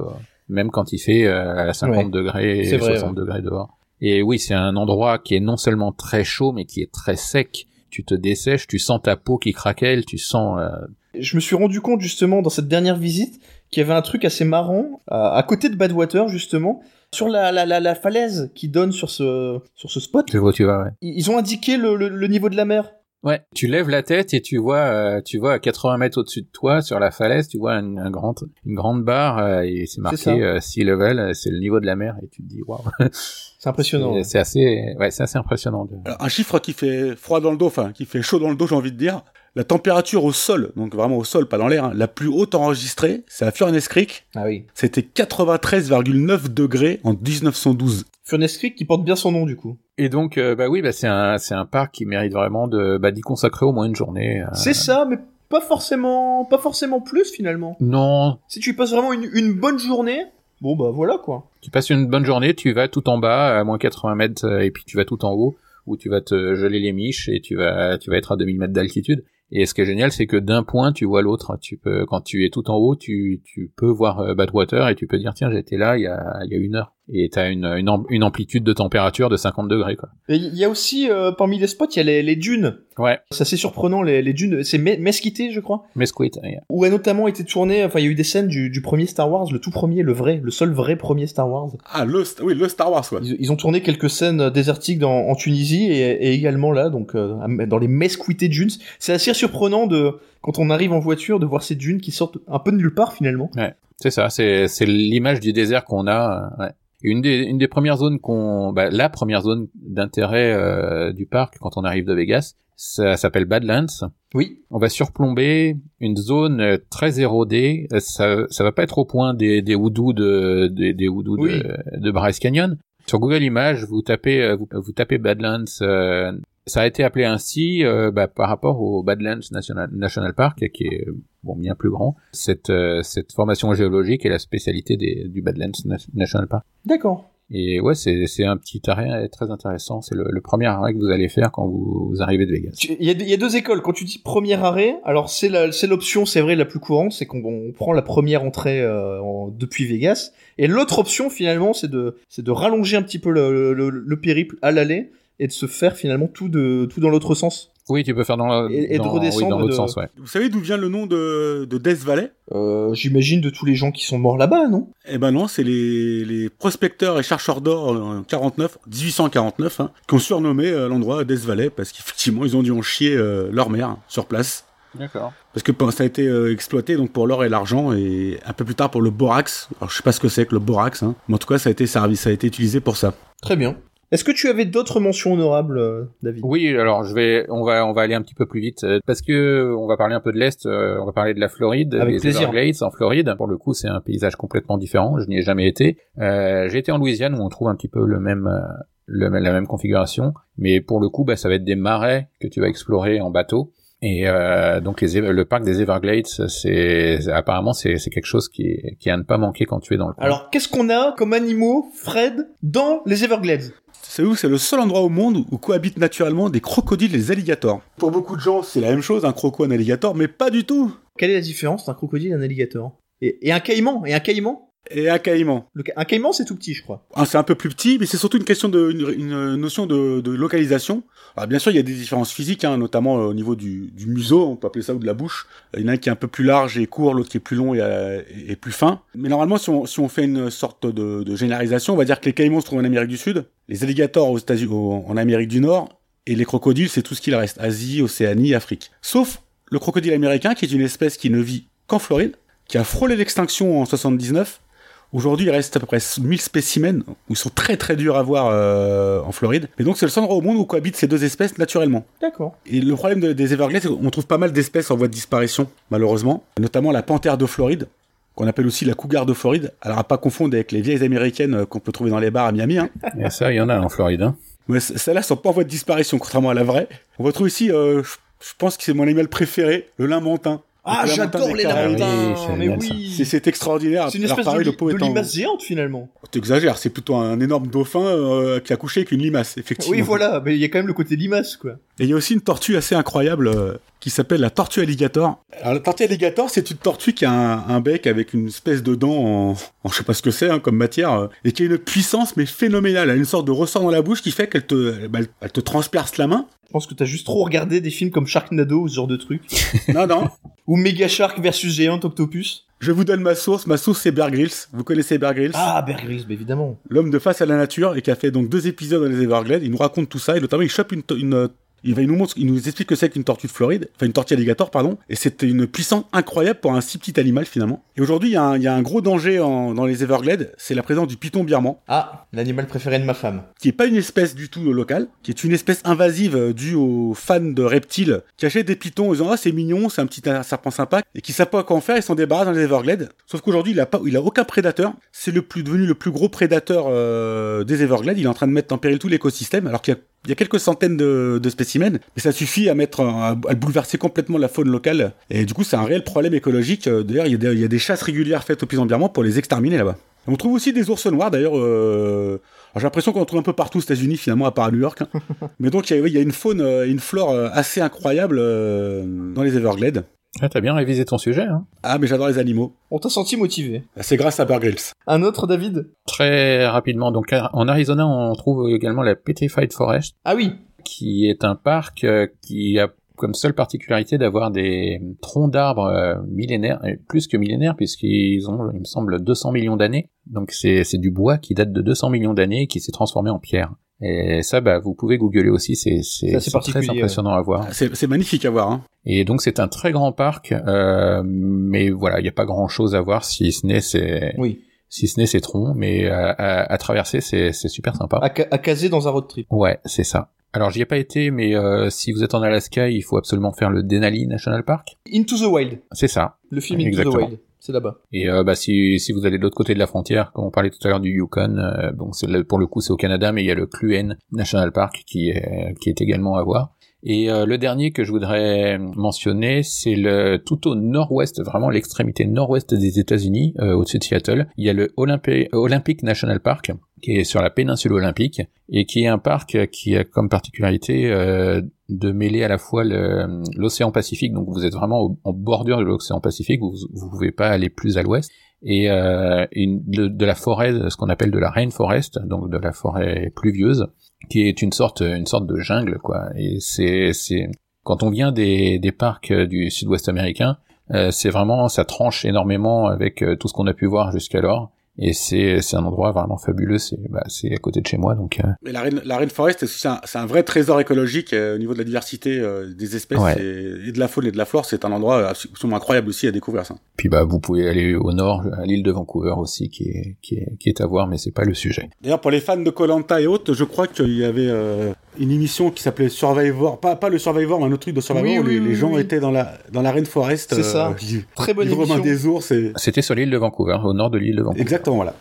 même quand il fait euh, à 50 Ouais. degrés, vrai, 60 degrés dehors. Et oui, c'est un endroit qui est non seulement très chaud, mais qui est très sec. Tu te dessèches, tu sens ta peau qui craquelle, tu sens. euh, Je me suis rendu compte justement dans cette dernière visite qu'il y avait un truc assez marrant à, à côté de Badwater justement sur la, la, la, la falaise qui donne sur ce sur ce spot. je vois tu vas. Ouais. Ils ils ont indiqué le, le, le niveau de la mer. Ouais. Tu lèves la tête et tu vois, euh, tu vois à 80 mètres au-dessus de toi, sur la falaise, tu vois un, un grand, une grande barre euh, et c'est marqué euh, sea level, euh, c'est le niveau de la mer et tu te dis waouh. C'est impressionnant. C'est- assez, ouais, c'est assez impressionnant. De... Alors, un chiffre qui fait froid dans le dos, enfin, qui fait chaud dans le dos, j'ai envie de dire. La température au sol, donc vraiment au sol, pas dans l'air, hein, la plus haute enregistrée, c'est à Furnace Creek. Ah oui. C'était 93,9 degrés en 1912. Furnace Creek qui porte bien son nom du coup. Et donc, euh, bah oui, bah c'est un, c'est un parc qui mérite vraiment de, bah, d'y consacrer au moins une journée. euh. C'est ça, mais pas forcément, pas forcément plus finalement. Non, Si tu y passes vraiment une, une bonne journée, bon bah voilà quoi. tu passes une bonne journée, tu vas tout en bas, à moins 80 mètres, euh, et puis tu vas tout en haut, où tu vas te geler les miches et tu vas, tu vas être à 2000 mètres d'altitude. Et ce qui est génial, c'est que d'un point, tu vois l'autre. Tu peux, quand tu es tout en haut, tu, tu peux voir Badwater et tu peux dire tiens, j'étais là il y a, il y a une heure. Et t'as une, une, am- une amplitude de température de 50 degrés, quoi. Il y a aussi, euh, parmi les spots, il y a les, les dunes. Ouais. C'est assez surprenant, les, les dunes. C'est Me- Mesquite, je crois. Mesquite. yeah. Où a notamment été tourné, enfin, il y a eu des scènes du, du premier Star Wars, le tout premier, le vrai, le seul vrai premier Star Wars. Ah, le, oui, le Star Wars, ouais. Ils, ils ont tourné quelques scènes désertiques dans, en Tunisie et, et également là, donc euh, dans les Mesquite Dunes. C'est assez surprenant de, quand on arrive en voiture, de voir ces dunes qui sortent un peu de nulle part finalement. C'est ça, c'est c'est l'image du désert qu'on a. euh, ouais. Une des une des premières zones qu'on, bah, la première zone d'intérêt euh, du parc quand on arrive de Vegas, ça s'appelle Badlands. Oui. On va surplomber une zone euh, très érodée. Euh, Ça ça va pas être au point des des hoodoos de des, des Oui. de, de Bryce Canyon. Sur Google Images, vous tapez euh, vous, vous tapez Badlands. euh, ça a été appelé ainsi euh, bah, par rapport au Badlands National, National Park, qui est bon bien plus grand. Cette euh, cette formation géologique est la spécialité des, du Badlands Na- National Park. D'accord. Et ouais, c'est c'est un petit arrêt très intéressant. C'est le, le premier arrêt que vous allez faire quand vous, vous arrivez de Vegas. Il y, a, il y a deux écoles. Quand tu dis premier arrêt, alors c'est l'option, c'est vrai, la plus courante, c'est qu'on on prend la première entrée euh, en- depuis Vegas. Et l'autre option, finalement, c'est de, c'est de rallonger un petit peu le, le- le périple à l'aller et de se faire finalement tout de tout dans l'autre sens. Oui, tu peux faire dans la, Et- et de redescendre oui, dans l'autre de- sens, ouais. Vous savez d'où vient le nom de, de Death Valley? Euh, J'imagine de tous les gens qui sont morts là-bas, non? Eh ben non, c'est les, les prospecteurs et chercheurs d'or en 49, 1849, hein, qui ont surnommé euh, l'endroit Death Valley parce qu'effectivement ils ont dû en chier euh, leur mère hein, sur place. D'accord. Parce que ça a été euh, exploité donc pour l'or et l'argent et un peu plus tard pour le borax. Alors je sais pas ce que c'est que le borax, hein, mais en tout cas ça a été servi, ça a été utilisé pour ça. Très bien. Est-ce que tu avais d'autres mentions honorables, euh, David? Oui, alors je vais, on va, on va aller un petit peu plus vite euh, parce que on va parler un peu de l'est. euh, on va parler de la Floride, Avec les plaisir. Everglades en Floride. Pour le coup, c'est un paysage complètement différent. Je n'y ai jamais été. Euh, J'ai été en Louisiane où on trouve un petit peu le même, le, la même configuration, mais pour le coup, bah, ça va être des marais que tu vas explorer en bateau. Et euh, donc les, le parc des Everglades, c'est apparemment c'est quelque chose qui est, qui est à ne pas manquer quand tu es dans le coin. Alors, qu'est-ce qu'on a comme animaux, Fred, dans les Everglades? C'est où? C'est le seul endroit au monde où cohabitent naturellement des crocodiles et des alligators. Pour beaucoup de gens, c'est la même chose, un croco, un alligator, mais pas du tout. Quelle est la différence entre un crocodile et un alligator? Et, et un caïman Et un caïman? Et un caïman. Le ca- Un caïman, c'est tout petit, je crois. Ah, c'est un peu plus petit, mais c'est surtout une question de une, une notion de, de localisation. Alors bien sûr, il y a des différences physiques, hein, notamment euh, au niveau du, du museau, on peut appeler ça ou de la bouche. Il y en a un qui est un peu plus large et court, l'autre qui est plus long et, euh, et plus fin. Mais normalement, si on, si on fait une sorte de, de généralisation, on va dire que les caïmans se trouvent en Amérique du Sud, les alligators aux États-Unis, au- en Amérique du Nord, et les crocodiles, c'est tout ce qu'il reste, Asie, Océanie, Afrique. Sauf le crocodile américain, qui est une espèce qui ne vit qu'en Floride, qui a frôlé l'extinction en 79, Aujourd'hui, il reste à peu près 1000 spécimens où ils sont très très durs à voir euh, en Floride. Et donc, c'est le seul endroit au monde où cohabitent ces deux espèces naturellement. D'accord. Et le problème de- des Everglades, c'est qu'on trouve pas mal d'espèces en voie de disparition, malheureusement. Notamment la panthère de Floride, qu'on appelle aussi la cougar de Floride. Alors, à pas confondre avec les vieilles américaines euh, qu'on peut trouver dans les bars à Miami. Hein. Et ça, il y en a en Floride. Hein. Mais celles-là sont pas en voie de disparition, contrairement à la vraie. On retrouve ici, euh, je pense que c'est mon animal préféré, le lamentin. Ah, j'adore les oui, c'est Mais oui C'est- extraordinaire. C'est une Alors, espèce pareil, de, li- limace géante, finalement. T'exagères, c'est plutôt un énorme dauphin euh, qui a couché avec une limace, effectivement. Oui, voilà, mais il y a quand même le côté limace, quoi. Et il y a aussi une tortue assez incroyable euh, qui s'appelle la tortue alligator. Alors la tortue alligator, c'est une tortue qui a un, un bec avec une espèce de dent en, en je sais pas ce que c'est hein, comme matière euh, et qui a une puissance mais phénoménale. Elle a une sorte de ressort dans la bouche qui fait qu'elle te, bah, elle, elle te transperce la main. Je pense que t'as juste trop regardé des films comme Sharknado ou ce genre de truc. Non non. ou Mega Shark versus Géant Octopus. Je vous donne ma source. Ma source c'est Bear Grylls. Vous connaissez Bear Grylls? Ah, Bear Grylls, bah, évidemment. L'homme de face à la nature et qui a fait donc deux épisodes dans les Everglades. Il nous raconte tout ça et notamment il chope une, une il va il nous montre, il nous explique que c'est qu'une tortue de Floride, enfin une tortue alligator pardon, et c'était une puissance incroyable pour un si petit animal finalement. Et aujourd'hui il y, a un- il y a un gros danger en- dans les Everglades, c'est la présence du python birman, Ah, l'animal préféré de ma femme. qui est pas une espèce du tout locale, qui est une espèce invasive euh, due aux fans de reptiles qui achètent des pythons en disant ah c'est mignon, c'est un petit serpent sympa, et qui savent pas quoi en faire, ils s'en débarrassent dans les Everglades. Sauf qu'aujourd'hui il a pas, il a aucun prédateur, c'est le plus devenu le plus gros prédateur euh, des Everglades, il est en train de mettre en péril tout l'écosystème, alors qu'il y a il y a quelques centaines de, de spécimens, mais ça suffit à mettre, à, à bouleverser complètement la faune locale. Et du coup, c'est un réel problème écologique. Euh, D'ailleurs, il y, a des- il y a des chasses régulières faites au python birman pour les exterminer là-bas. On trouve aussi des ours noirs, d'ailleurs. euh, j'ai l'impression qu'on trouve un peu partout aux États-Unis finalement, à part à New York. hein. Mais donc il y, a- oui, il y a une faune, euh, une flore assez incroyable euh, dans les Everglades. Ah, t'as bien révisé ton sujet, hein. Ah, mais j'adore les animaux. On t'a senti motivé. C'est grâce à Bear Grylls. Un autre, David? Très rapidement. Donc, en Arizona, on trouve également la Petrified Forest, Ah oui. qui est un parc euh, qui a comme seule particularité d'avoir des troncs d'arbres euh, millénaires, plus que millénaires, puisqu'ils ont, il me semble, 200 millions d'années. Donc c'est c'est du bois qui date de 200 millions d'années et qui s'est transformé en pierre. Et ça, bah, vous pouvez googler aussi, c'est C'est c'est c'est très impressionnant à voir. C'est c'est magnifique à voir. Hein. Et donc c'est un très grand parc, euh, mais voilà, il n'y a pas grand-chose à voir si ce n'est ces Oui. si ce n'est ces troncs, mais à, à- à traverser, c'est c'est super sympa. À caser dans un road trip. Ouais, c'est ça. Alors j'y ai pas été, mais euh, si vous êtes en Alaska, il faut absolument faire le Denali National Park. Into the Wild. C'est ça. Le film Into Exactement. the Wild. C'est là-bas. Et euh, bah, si, si vous allez de l'autre côté de la frontière, comme on parlait tout à l'heure du Yukon, euh, bon, pour le coup c'est au Canada, mais il y a le Cluen National Park qui est, qui est également à voir. Et euh, le dernier que je voudrais mentionner, c'est le tout au nord-ouest, vraiment l'extrémité nord-ouest des États-Unis, euh, au-dessus de Seattle. Il y a le Olympi- Olympic National Park, qui est sur la péninsule olympique, et qui est un parc qui a comme particularité euh, de mêler à la fois l'océan Pacifique, donc vous êtes vraiment en bordure de l'océan Pacifique, vous vous pouvez pas aller plus à l'ouest, et euh, une- de la forêt, ce qu'on appelle de la rainforest, donc de la forêt pluvieuse, qui est une sorte une sorte de jungle quoi. Et c'est c'est quand on vient des des parcs euh, du Sud-Ouest américain, euh, c'est vraiment ça tranche énormément avec euh, tout ce qu'on a pu voir jusqu'alors. Et c'est c'est un endroit vraiment fabuleux. C'est bah, c'est à côté de chez moi donc. euh, Mais la, rain- la rainforest, c'est un, un vrai trésor écologique euh, au niveau de la diversité euh, des espèces Ouais. et, et de la faune et de la flore. C'est un endroit absolument incroyable aussi à découvrir ça. Puis bah vous pouvez aller au nord à l'île de Vancouver aussi qui est qui est qui est à voir mais c'est pas le sujet. D'ailleurs, pour les fans de Colanta et autres, je crois qu'il y avait euh, une émission qui s'appelait Survivor, pas, pas le Survivor, mais un autre truc de Survivor Oui, où oui, les, oui, les gens oui. étaient dans la dans la rainforest. C'est ça. qui- Très bonne émission. des ours et C'était sur l'île de Vancouver, au nord de l'île de Vancouver. exactement voilà.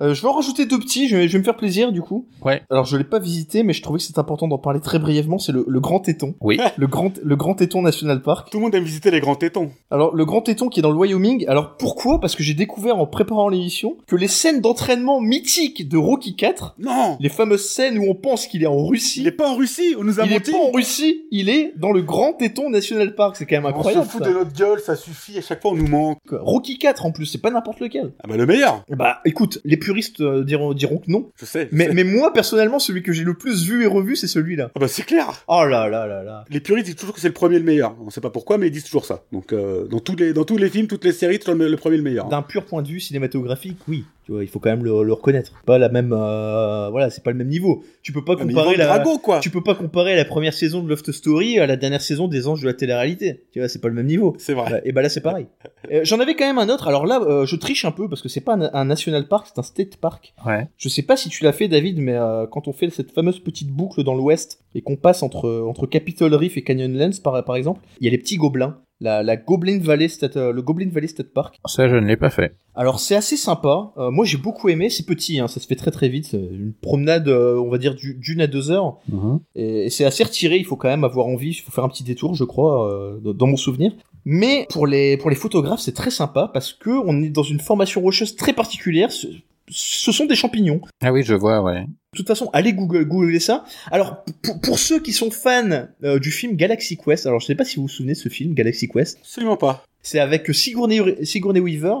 Euh, je vais en rajouter deux petits, je vais, je vais me faire plaisir du coup. Ouais. Alors je l'ai pas visité, mais je trouvais que c'est important d'en parler très brièvement. C'est le, le Grand Téton, Oui. le Grand le Grand Téton National Park. Tout le monde aime visiter les grands tétons. Alors le Grand Téton qui est dans le Wyoming. Alors pourquoi? Parce que j'ai découvert en préparant l'émission que les scènes d'entraînement mythiques de Rocky 4, Non, les fameuses scènes où on pense qu'il est en Russie, il est pas en Russie. On nous a il est menti. pas en Russie, il est dans le Grand Téton National Park. C'est quand même on incroyable. se fout ça. de notre gueule, ça suffit. À chaque fois, on nous manque. Rocky 4 en plus, c'est pas n'importe lequel. Ah bah le meilleur. Bah écoute, les puristes euh, diront, diront que non. Je sais. je Mais, sais. mais moi personnellement, celui que j'ai le plus vu et revu, c'est celui-là. Ah bah c'est clair. Oh là là là là. Les puristes disent toujours que c'est le premier le meilleur. On sait pas pourquoi, mais ils disent toujours ça. Donc euh, dans tous les dans tous les films, toutes les séries, toujours le, le premier le meilleur. D'un pur point de vue cinématographique, oui. Tu vois, il faut quand même le, le reconnaître. Pas la même, euh, voilà, c'est pas le même niveau. Tu peux pas Ah, comparer la, Drago quoi. tu peux pas comparer la première saison de Loft Story à la dernière saison des Anges de la télé-réalité. Tu vois, c'est pas le même niveau. C'est vrai. Et bah là c'est pareil. Euh, J'en avais quand même un autre. Alors là, euh, je triche un peu parce que c'est pas un, un national park, c'est un state park. Ouais. Je sais pas si tu l'as fait, David, mais euh, quand on fait cette fameuse petite boucle dans l'ouest et qu'on passe entre entre Capitol Reef et Canyonlands par par exemple, il y a les petits gobelins. La, la Goblin Valley State, euh, le Goblin Valley State Park. Ça je ne l'ai pas fait. Alors c'est assez sympa. Euh, moi j'ai beaucoup aimé. C'est petit, hein, ça se fait très très vite. Une promenade, euh, on va dire du- d'une à deux heures. Mhm. Et, et c'est assez retiré, il faut quand même avoir envie, il faut faire un petit détour, je crois, euh, dans- dans mon souvenir. Mais pour les, pour les photographes, c'est très sympa parce que on est dans une formation rocheuse très particulière. Ce, sont des champignons. Ah oui, je vois, ouais. De toute façon, allez Google, googler ça. Alors, pour, pour ceux qui sont fans euh, du film Galaxy Quest, alors je sais pas si vous vous souvenez de ce film, Galaxy Quest, Absolument pas. c'est avec Sigourney, Sigourney Weaver.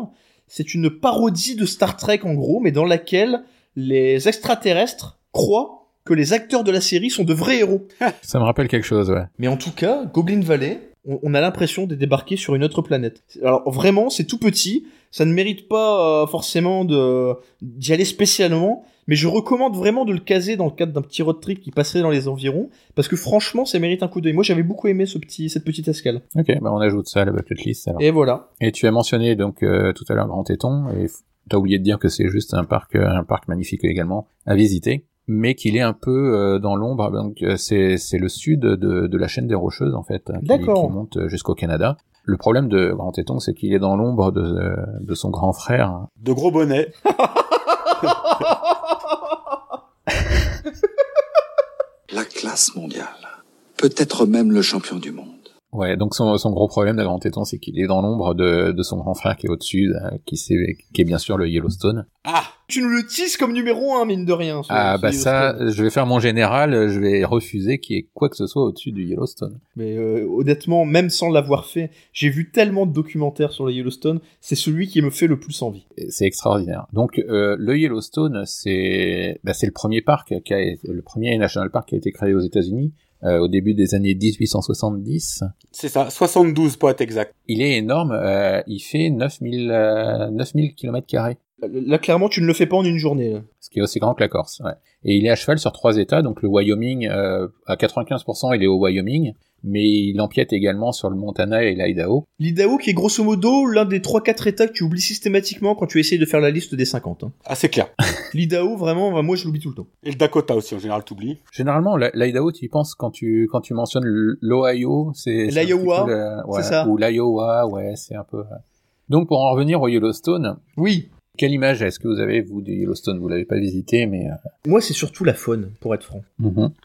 C'est une parodie de Star Trek en gros, mais dans laquelle les extraterrestres croient que les acteurs de la série sont de vrais héros. Ça me rappelle quelque chose, ouais. Mais en tout cas, Goblin Valley, on, on a l'impression de débarquer sur une autre planète. Alors vraiment, c'est tout petit, ça ne mérite pas euh, forcément de d'y aller spécialement, mais je recommande vraiment de le caser dans le cadre d'un petit road trip qui passerait dans les environs, parce que franchement, ça mérite un coup d'œil. Moi, j'avais beaucoup aimé ce petit, cette petite escale. Ok, bah on ajoute ça à la bucket list alors. Et voilà. Et tu as mentionné donc euh, tout à l'heure Grand Téton, et t'as oublié de dire que c'est juste un parc, euh, un parc magnifique également à visiter, mais qu'il est un peu euh, dans l'ombre. Donc c'est c'est le sud de, de la chaîne des Rocheuses en fait, hein, qui, qui monte jusqu'au Canada. Le problème de Grand Téton, c'est qu'il est dans l'ombre de, de son grand frère. De gros bonnets. La classe mondiale. Peut-être même le champion du monde. Ouais, donc son, son gros problème, le grand téton, c'est qu'il est dans l'ombre de, de son grand frère qui est au-dessus, euh, qui, c'est- qui est bien sûr le Yellowstone. Ah Tu nous le tisses comme numéro un, mine de rien. ce- Ah bah ça, je vais faire mon général, je vais refuser qu'il y ait quoi que ce soit au-dessus du Yellowstone. Mais euh, honnêtement, même sans l'avoir fait, j'ai vu tellement de documentaires sur le Yellowstone, c'est celui qui me fait le plus envie. C'est extraordinaire. Donc euh, le Yellowstone, c'est bah, c'est le premier parc qui a le premier national park qui a été créé aux États-Unis euh, au début des années 1870. C'est ça, 72 pour être exact. Il est énorme, euh, il fait 9000 euh, 9000 km carrés, Là, clairement, tu ne le fais pas en une journée. là. ce qui est aussi grand que la Corse. Ouais. Et il est à cheval sur trois États, donc le Wyoming euh, à 95%, il est au Wyoming, mais il empiète également sur le Montana et l'Idaho. L'Idaho qui est grosso modo l'un des 3-4 états que tu oublies systématiquement quand tu essayes de faire la liste des 50. hein. Ah, c'est clair. L'Idaho, vraiment, bah, moi je l'oublie tout le temps. Et le Dakota aussi, en général, t'oublies. Généralement, l'Idaho, tu y penses quand tu quand tu mentionnes l'Ohio, c'est L'Iowa, ouais, c'est ça. Ou l'Iowa, ouais, c'est un peu. Donc pour en revenir au Yellowstone, Oui, quelle image est-ce que vous avez vous du Yellowstone? Vous l'avez pas visité, mais euh, moi c'est surtout la faune, pour être franc.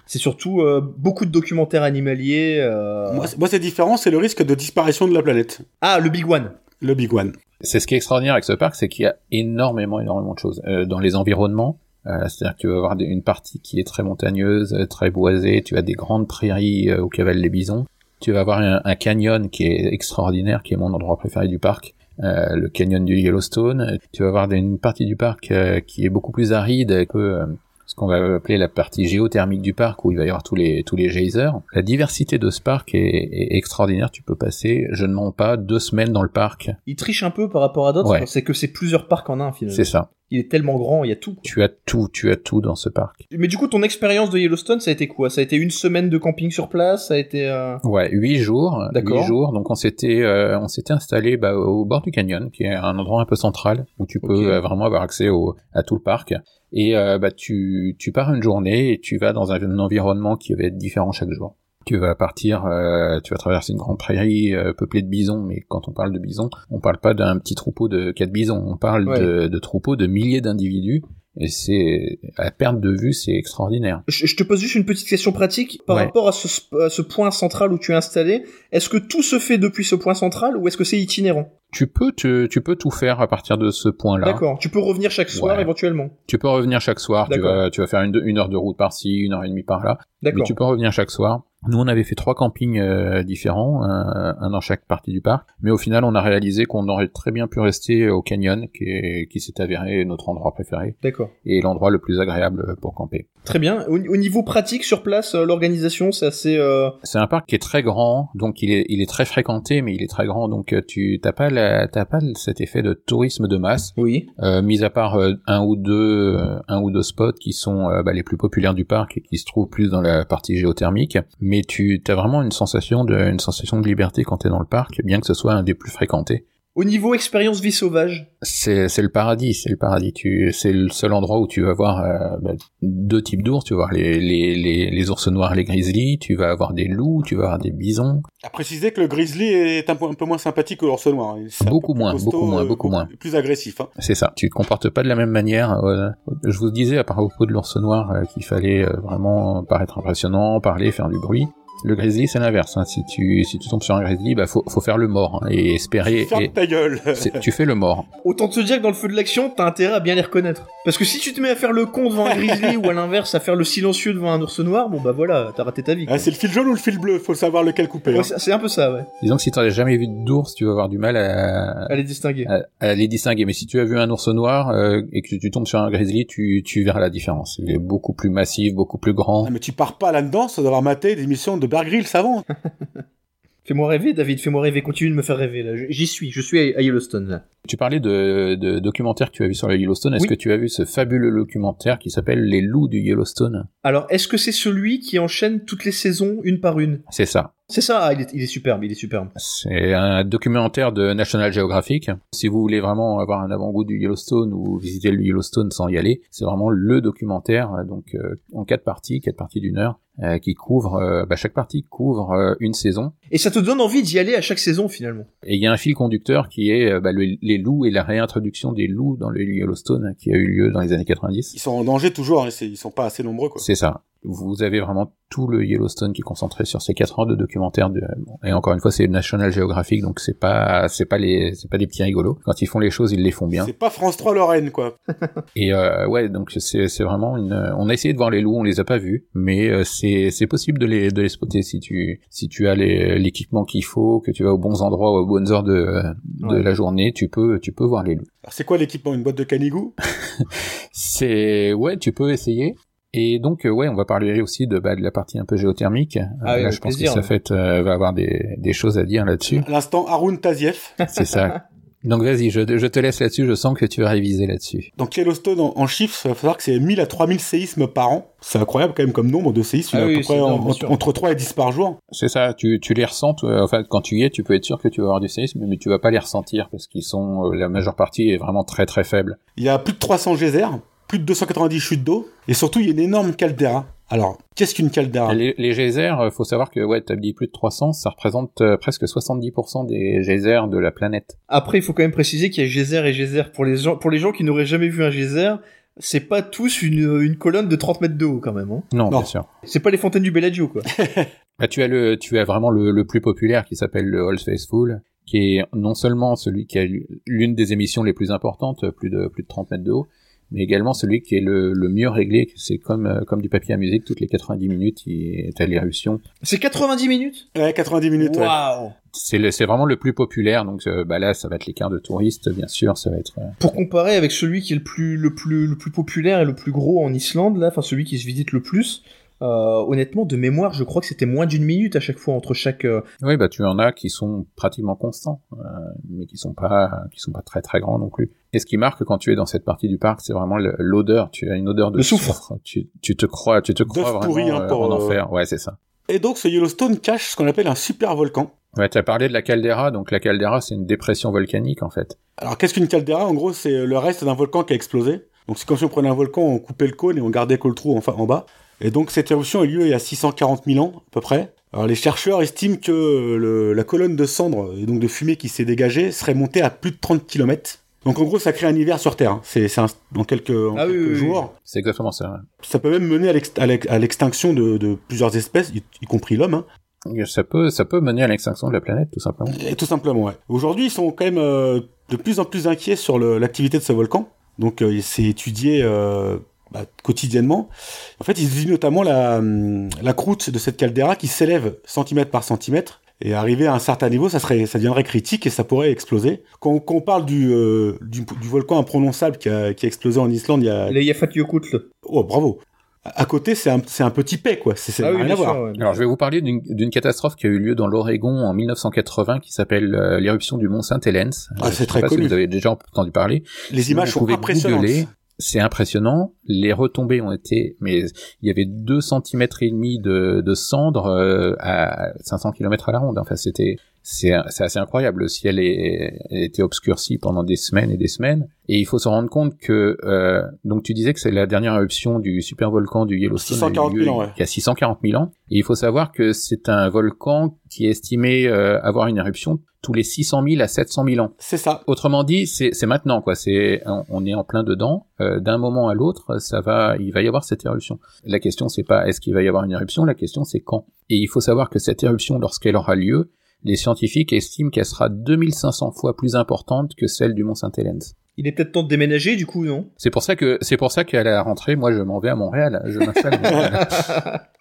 C'est surtout euh, beaucoup de documentaires animaliers. euh, Moi, c'est- moi, c'est différent, c'est le risque de disparition de la planète. Ah, le Big One. Le Big One. c'est ce qui est extraordinaire avec ce parc, c'est qu'il y a énormément, énormément de choses Euh, dans les environnements. euh, C'est-à-dire que tu vas avoir une partie qui est très montagneuse, euh, très boisée. Tu as des grandes prairies euh, où cavalent les bisons. Tu vas avoir un, un canyon qui est extraordinaire, qui est mon endroit préféré du parc. Euh, le canyon du Yellowstone. Tu vas avoir une partie du parc euh, qui est beaucoup plus aride, un peu euh, ce qu'on va appeler la partie géothermique du parc, où il va y avoir tous les tous les geysers. La diversité de ce parc est, est extraordinaire. Tu peux passer, je ne mens pas, deux semaines dans le parc. Il triche un peu par rapport à d'autres, Ouais. c'est que c'est plusieurs parcs en un finalement. C'est ça. Il est tellement grand, il y a tout. Tu as tout, tu as tout dans ce parc. Mais du coup, ton expérience de Yellowstone, ça a été quoi? Ça a été une semaine de camping sur place? Ça a été... euh, Ouais, huit jours. D'accord. Huit jours. Donc on s'était, euh, on s'était installé bah, au bord du canyon, qui est un endroit un peu central où tu peux euh, vraiment avoir accès au, à tout le parc. Et euh, bah tu, tu pars une journée et tu vas dans un, environnement qui va être différent chaque jour. Tu vas partir, euh, tu vas traverser une grande prairie euh, peuplée de bisons, mais quand on parle de bisons, on parle pas d'un petit troupeau de quatre bisons, on parle Ouais. de, de troupeaux de milliers d'individus. Et c'est à perte de vue, c'est extraordinaire. Je, je te pose juste une petite question pratique par Ouais. rapport à ce, à ce point central où tu es installé. Est-ce que tout se fait depuis ce point central ou est-ce que c'est itinérant? Tu peux te, tu peux tout faire à partir de ce point-là. D'accord. Tu peux revenir chaque soir Ouais. éventuellement. Tu peux revenir chaque soir, tu vas, tu vas faire une, une heure de route par-ci, une heure et demie par-là, mais D'accord. tu peux revenir chaque soir. Nous, on avait fait trois campings euh, différents, un, un dans chaque partie du parc, mais au final, on a réalisé qu'on aurait très bien pu rester au canyon, qui, est- qui s'est avéré notre endroit préféré, D'accord. et l'endroit le plus agréable pour camper. Très bien. Au, au niveau pratique sur place, euh, l'organisation, c'est assez. euh, C'est un parc qui est très grand, donc il est, il est très fréquenté, mais il est très grand, donc tu t'as pas, la- t'as pas cet effet de tourisme de masse. Oui. Euh, mis à part euh, un ou deux euh, un ou deux spots qui sont euh, bah, les plus populaires du parc et qui se trouvent plus dans la partie géothermique mais tu as vraiment une sensation de une sensation de liberté quand tu es dans le parc bien que ce soit un des plus fréquentés Au niveau expérience vie sauvage, c'est c'est le paradis c'est le paradis tu c'est le seul endroit où tu vas voir euh, bah, deux types d'ours tu vas voir les, les les les ours noirs les grizzlies tu vas avoir des loups tu vas avoir des bisons À préciser que le grizzly est un peu, un peu moins sympathique que l'ours noir. Beaucoup moins, costaud, beaucoup moins, euh, beaucoup moins. Plus agressif. Hein. C'est ça. Tu te comportes pas de la même manière. euh, je vous disais à propos de l'ours noir euh, qu'il fallait euh, vraiment paraître impressionnant, parler, faire du bruit. Le grizzly, c'est l'inverse. hein. Si tu si tu tombes sur un grizzly, bah faut faut faire le mort hein, et espérer. Ferme Et ta gueule. tu fais le mort. autant te dire que dans le feu de l'action, t'as intérêt à bien les reconnaître. Parce que si tu te mets à faire le con devant un grizzly ou à l'inverse à faire le silencieux devant un ours noir, bon bah voilà, t'as raté ta vie. Ah, c'est le fil jaune ou le fil bleu? Faut savoir lequel couper. Ouais, hein. c'est un peu ça, ouais. Disons que si tu n'as jamais vu d'ours, tu vas avoir du mal à, À les distinguer. à, à les distinguer. Mais si tu as vu un ours noir euh, et que tu tombes sur un grizzly, tu tu verras la différence. Il est beaucoup plus massif, beaucoup plus grand. Ah, mais tu pars pas là-dedans sans avoir maté des émissions de Bear Grylls avant. Fais-moi rêver, David, fais-moi rêver, continue de me faire rêver, là. J'y suis, je suis à Yellowstone, là. Tu parlais de, de documentaires que tu as vu sur le Yellowstone. Est-ce Oui. que tu as vu ce fabuleux documentaire qui s'appelle Les loups du Yellowstone? Alors, est-ce que c'est celui qui enchaîne toutes les saisons, une par une? C'est ça. C'est ça, ah, il est, il est superbe, il est superbe. C'est un documentaire de National Geographic. Si vous voulez vraiment avoir un avant-goût du Yellowstone ou visiter le Yellowstone sans y aller, c'est vraiment le documentaire, donc euh, en quatre parties, quatre parties d'une heure, euh, qui couvre, euh, bah, chaque partie couvre euh, une saison. Et ça te donne envie d'y aller à chaque saison, finalement. Et il y a un fil conducteur qui est euh, bah, le- les loups et la réintroduction des loups dans le Yellowstone qui a eu lieu dans les années 90. Ils sont en danger toujours, hein, c'est- ils sont pas assez nombreux quoi. C'est ça. Vous avez vraiment tout le Yellowstone qui est concentré sur ces quatre heures de documentaire de, et encore une fois c'est National Geographic donc c'est pas c'est pas les c'est pas des petits rigolos. Quand ils font les choses ils les font bien. C'est pas France 3 Lorraine, quoi. et euh, ouais donc c'est c'est vraiment une on a essayé de voir les loups on les a pas vus mais euh, c'est c'est possible de les de les spotter si tu si tu as les- l'équipement qu'il faut que tu vas aux bons endroits aux bonnes heures de de Ouais. la journée tu peux tu peux voir les loups. Alors, c'est quoi l'équipement? Une boîte de canigou? C'est ouais tu peux essayer et donc euh, ouais on va parler aussi de bah, de la partie un peu géothermique Ah oui, Là, avec je pense plaisir. que ça fait euh, va avoir des des choses à dire là-dessus L'instant Haroun Tazieff. c'est ça donc vas-y je je te laisse là-dessus je sens que tu vas réviser là-dessus Donc Yellowstone, en, en chiffres, il faut savoir que c'est 1000 à 3000 séismes par an. C'est incroyable quand même comme nombre de séismes. Il y en Ah a à oui, peu c'est près en- entre 3 et 10 par jour. C'est ça, tu, tu les ressens, toi, en fait, quand tu y es, tu peux être sûr que tu vas avoir du séisme, mais tu vas pas les ressentir, parce qu'ils sont, euh, la majeure partie est vraiment très très faible. Il y a plus de 300 geysers, plus de 290 chutes d'eau, et surtout il y a une énorme caldeira. Alors, qu'est-ce qu'une caldeira? Les, les geysers, euh, faut savoir que, ouais, t'as dit plus de 300, ça représente euh, presque 70% des geysers de la planète. Après, il faut quand même préciser qu'il y a geyser et geyser. Pour les gens, pour les gens qui n'auraient jamais vu un geyser, c'est pas tous une, une colonne de 30 mètres de haut quand même. Hein. Non, Non. bien sûr. C'est pas les fontaines du Bellagio, quoi. Bah, tu as le, tu as vraiment le, le plus populaire qui s'appelle le Old Faithful, qui est non seulement celui qui a l'une des émissions les plus importantes, plus de, plus de 30 mètres de haut, mais également celui qui est le, le mieux réglé, c'est comme, euh, comme du papier à musique, toutes les 90 minutes, il est à l'éruption. C'est 90 minutes? Ouais, 90 minutes. ouais. Waouh C'est le- c'est vraiment le plus populaire, donc euh, bah là, ça va être les quarts de touristes, bien sûr, ça va être... euh, Pour comparer avec celui qui est le plus, le plus, le plus populaire et le plus gros en Islande, là, enfin celui qui se visite le plus, euh, honnêtement, de mémoire, je crois que c'était moins d'une minute à chaque fois entre chaque. euh, Oui, bah tu en as qui sont pratiquement constants, euh, mais qui sont pas qui sont pas très très grands non plus. Et ce qui marque quand tu es dans cette partie du parc, c'est vraiment l'odeur. Tu as une odeur de Le soufre. Tu, tu te crois, tu te crois vraiment pourri, hein, euh, pour, en euh, enfer. Ouais, c'est ça. Et donc ce Yellowstone cache ce qu'on appelle un super volcan. Ouais, tu as parlé de la caldeira. Donc la caldeira, c'est une dépression volcanique en fait. Alors qu'est-ce qu'une caldeira En gros, c'est le reste d'un volcan qui a explosé. Donc c'est comme si on prenait un volcan, on coupait le cône et on gardait que le trou en, en bas. Et donc cette éruption a eu lieu il y a 640 000 ans à peu près. Alors les chercheurs estiment que le- la colonne de cendres et donc de fumée qui s'est dégagée serait montée à plus de 30 km. Donc en gros, ça crée un hiver sur Terre. hein. C'est dans quelques, en Ah oui, quelques oui, oui. jours. C'est exactement ça. ouais. Ça peut même mener à l'ex- à l'ex- à l'extinction de, de plusieurs espèces, y, y compris l'homme. hein. Ça peut, ça peut mener à l'extinction de la planète, tout simplement. Et tout simplement, ouais. Aujourd'hui, ils sont quand même euh, de plus en plus inquiets sur l'activité de ce volcan. Donc, euh, c'est étudié euh, bah, quotidiennement. En fait, ils étudient notamment la, hum, la croûte de cette caldeira qui s'élève centimètre par centimètre. Et arrivé à un certain niveau, ça serait, ça deviendrait critique et ça pourrait exploser. Quand, quand on parle du, euh, du, du volcan imprononçable qui a, qui a explosé en Islande il y a... Les Yafatiokoutl. Oh, bravo À côté, c'est un, c'est un petit paix, quoi. C'est c'est Ah oui, rien à voir. ouais. Alors, je vais vous parler d'une d'une catastrophe qui a eu lieu dans l'Oregon en 1980, qui s'appelle euh, l'éruption du mont Saint-Hélène. Ah, Je c'est très pas si connu. vous avez déjà entendu parler. Les images vous sont impressionnantes. googler. C'est impressionnant. Les retombées ont été, mais il y avait deux centimètres et demi de, de cendres euh, à 500 km à la ronde. Enfin, c'était, c'est, c'est assez incroyable. Le ciel est, était obscurci pendant des semaines et des semaines. Et il faut se rendre compte que, euh, donc tu disais que c'est la dernière éruption du supervolcan du Yellowstone. a eu 640 000 lieu ans, ouais. Il y a 640 000 ans. Et il faut savoir que c'est un volcan qui est estimé euh, avoir une éruption tous les 600 000 à 700 000 ans. C'est ça. Autrement dit, c'est c'est maintenant quoi. C'est on, on est en plein dedans. Euh, D'un moment à l'autre, ça va, il va y avoir cette éruption. La question c'est pas est-ce qu'il va y avoir une éruption. La question c'est quand. Et il faut savoir que cette éruption, lorsqu'elle aura lieu, les scientifiques estiment qu'elle sera 2500 fois plus importante que celle du Mont Saint-Hélène. Il est peut-être temps de déménager, du coup, non? C'est pour ça que c'est pour ça qu'à la rentrée, moi je m'en vais à Montréal. Je m'installe. à Montréal.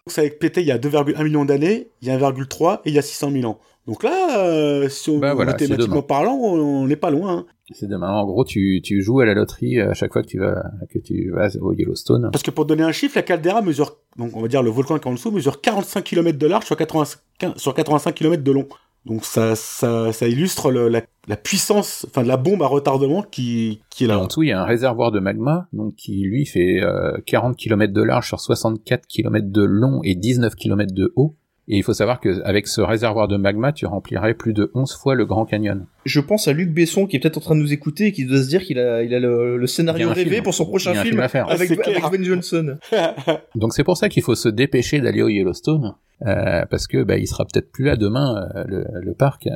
Ça a pété il y a 2,1 millions d'années, il y a 1,3 et il y a 600 000 ans. Donc là, euh, si on, voilà, c'est mathématiquement parlant, on n'est pas loin. hein. c'est demain. En gros, tu, tu joues à la loterie à chaque fois que tu vas que tu vas au Yellowstone. Parce que pour donner un chiffre, la caldeira mesure, donc on va dire le volcan qui est en dessous, mesure 45 km de large sur 85, sur 85 km de long. Donc ça, ça, ça illustre le- la, la puissance, enfin la bombe à retardement qui, qui est là. en dessous, il y a un réservoir de magma, donc qui lui fait euh, 40 km de large sur 64 km de long et 19 km de haut. Et il faut savoir qu'avec ce réservoir de magma, tu remplirais plus de 11 fois le Grand Canyon. Je pense à Luc Besson qui est peut-être en train de nous écouter et qui doit se dire qu'il a, il a le, le Il y scénario a rêvé film. pour son prochain film, film à faire. avec, Ah, avec. Ben Johnson. Donc c'est pour ça qu'il faut se dépêcher d'aller au Yellowstone, euh, parce que bah, il sera peut-être plus là demain, euh, le, le parc, euh,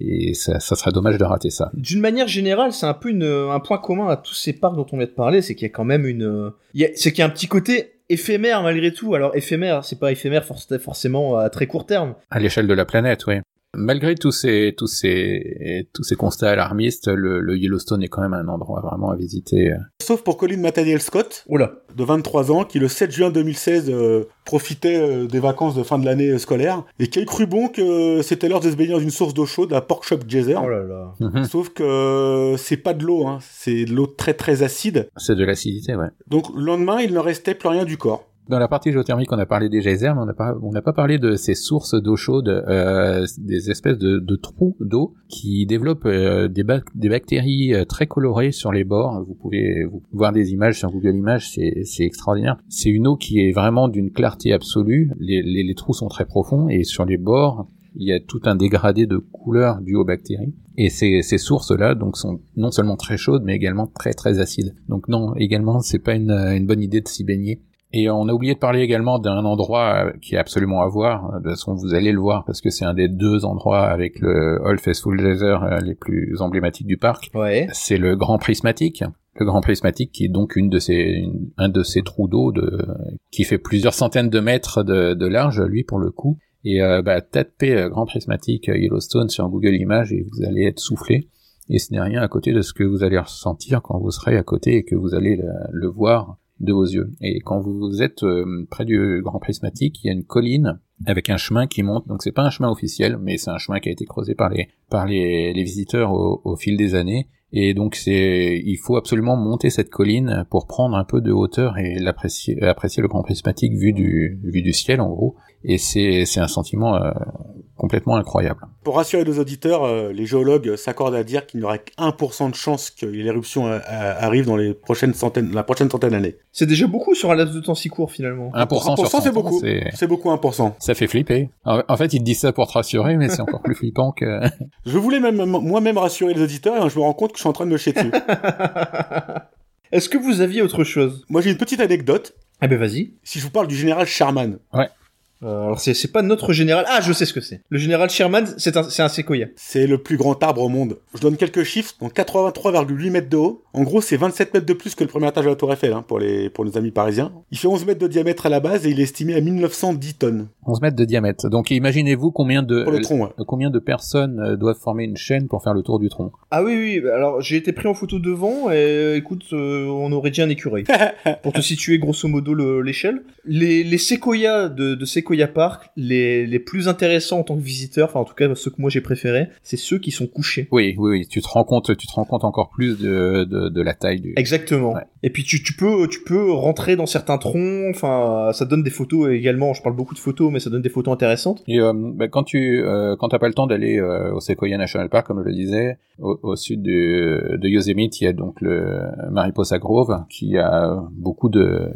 et ça, ça serait dommage de rater ça. D'une manière générale, c'est un peu une, un point commun à tous ces parcs dont on vient de parler, c'est qu'il y a quand même une, c'est qu'il y a un petit côté éphémère malgré tout. Alors éphémère, c'est pas éphémère for- forcément à très court terme. À l'échelle de la planète, oui. Malgré tous ces, tous ces, tous ces constats alarmistes, le, le Yellowstone est quand même un endroit vraiment à visiter. Sauf pour Colin Nathaniel Scott, Oula. de 23 ans, qui le 7 juin 2016 euh, profitait euh, des vacances de fin de l'année euh, scolaire, et qui a cru bon que c'était l'heure de se baigner dans une source d'eau chaude à Pork Shop Geyser. Oh là là. Mhm. Sauf que euh, c'est pas de l'eau, hein. c'est de l'eau très très acide. C'est de l'acidité, ouais. Donc le lendemain, il ne restait plus rien du corps. Dans la partie géothermique, on a parlé des geysers, mais on n'a pas, on n'a pas parlé de ces sources d'eau chaude, euh, des espèces de, de trous d'eau qui développent euh, des, bac- des bactéries euh, très colorées sur les bords. Vous pouvez voir des images sur Google Images, c'est, extraordinaire. C'est une eau qui est vraiment d'une clarté absolue. Les, les, les trous sont très profonds et sur les bords, il y a tout un dégradé de couleur dû aux bactéries. Et ces, ces sources-là, donc, sont non seulement très chaudes, mais également très très acides. Donc non, également, c'est pas une, une bonne idée de s'y baigner. Et on a oublié de parler également d'un endroit euh, qui est absolument à voir. De toute façon, vous allez le voir parce que c'est un des deux endroits avec le Old Faithful Geyser les plus emblématiques du parc. Ouais. C'est le Grand Prismatique. Le Grand Prismatique qui est donc une de ces, une- un de ces trous d'eau de, qui fait plusieurs centaines de mètres de, de large, lui, pour le coup. Et euh, bah, tapez euh, Grand Prismatique Yellowstone sur Google Images et vous allez être soufflé. Et ce n'est rien à côté de ce que vous allez ressentir quand vous serez à côté et que vous allez le, le voir de vos yeux. Et quand vous êtes euh, près du Grand Prismatique, il y a une colline avec un chemin qui monte. Donc c'est pas un chemin officiel, mais c'est un chemin qui a été creusé par les par les, les visiteurs au, au fil des années. Et donc c'est, il faut absolument monter cette colline pour prendre un peu de hauteur et l'apprécier, apprécier le Grand Prismatique vu du vu du ciel en gros. Et c'est c'est un sentiment euh, complètement incroyable. Pour rassurer nos auditeurs, euh, les géologues s'accordent à dire qu'il n'y aurait que 1% de chance que l'éruption euh, euh, arrive dans les prochaines centaines, la prochaine centaine d'années. C'est déjà beaucoup sur un laps de temps si court finalement. 1%, sur 100 c'est beaucoup. c'est- beaucoup 1%. Ça fait flipper. En en fait, ils te disent ça pour te rassurer, mais c'est encore plus flippant que. Je voulais même moi-même rassurer les auditeurs et je me rends compte que je suis en train de me chier dessus. Est-ce que vous aviez autre chose? Moi j'ai une petite anecdote. Ah ben vas-y. Si je vous parle du général Sherman, Euh, alors c'est c'est pas notre général. Ah je sais ce que c'est. Le général Sherman, c'est un c'est un séquoia. c'est le plus grand arbre au monde. Je donne quelques chiffres. Donc 83,8 mètres de haut. En gros, c'est 27 mètres de plus que le premier étage de la Tour Eiffel hein, pour les pour nos amis parisiens. Il fait 11 mètres de diamètre à la base et il est estimé à 1910 tonnes 11 mètres de diamètre. Donc imaginez-vous combien de pour le tronc. ouais. combien de personnes euh, doivent former une chaîne pour faire le tour du tronc? Ah oui oui. Alors j'ai été pris en photo devant et euh, écoute, euh, on aurait dit un écureuil. Pour te situer grosso modo le- l'échelle, les les séquoias de, de Sequoia Park, les les plus intéressants en tant que visiteur, enfin en tout cas ceux que moi j'ai préférés, c'est ceux qui sont couchés. Oui, oui, oui. Tu te rends compte, tu te rends compte encore plus de de, de la taille du. Exactement. Ouais. Et puis tu, tu peux tu peux rentrer dans certains troncs. Enfin, ça donne des photos également. Je parle beaucoup de photos, mais ça donne des photos intéressantes. Et euh, bah, quand tu euh, quand t'as pas le temps d'aller euh, au Sequoia National Park, comme je le disais, au, au sud du, de Yosemite, il y a donc le Mariposa Grove qui a beaucoup de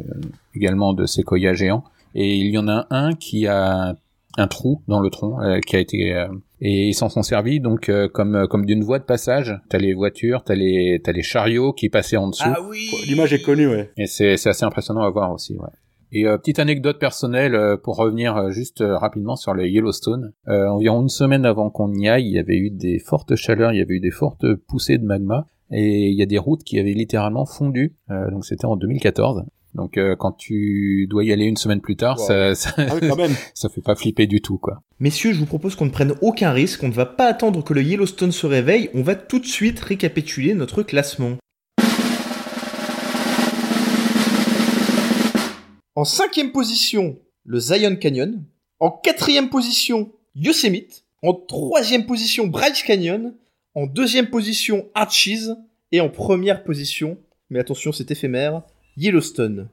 également de séquoias géants. Et il y en a un qui a un trou dans le tronc euh, qui a été euh, et ils s'en sont servis donc euh, comme comme d'une voie de passage. T'as les voitures, t'as les t'as les chariots qui passaient en dessous. oui. L'image est connue, ouais. Et c'est c'est assez impressionnant à voir aussi, ouais. Et euh, petite anecdote personnelle euh, pour revenir euh, juste euh, rapidement sur le Yellowstone. Euh, environ une semaine avant qu'on y aille, il y avait eu des fortes chaleurs, il y avait eu des fortes poussées de magma, et il y a des routes qui avaient littéralement fondu. Euh, donc c'était en 2014. Donc euh, quand tu dois y aller une semaine plus tard, Wow. ça, ça, Ah oui, quand même. ça fait pas flipper du tout, quoi. Messieurs, je vous propose qu'on ne prenne aucun risque. On ne va pas attendre que le Yellowstone se réveille. On va tout de suite récapituler notre classement. En cinquième position, le Zion Canyon. En quatrième position, Yosemite. En troisième position, Bryce Canyon. En deuxième position, Archies. Et en première position, mais attention, c'est éphémère, Yellowstone.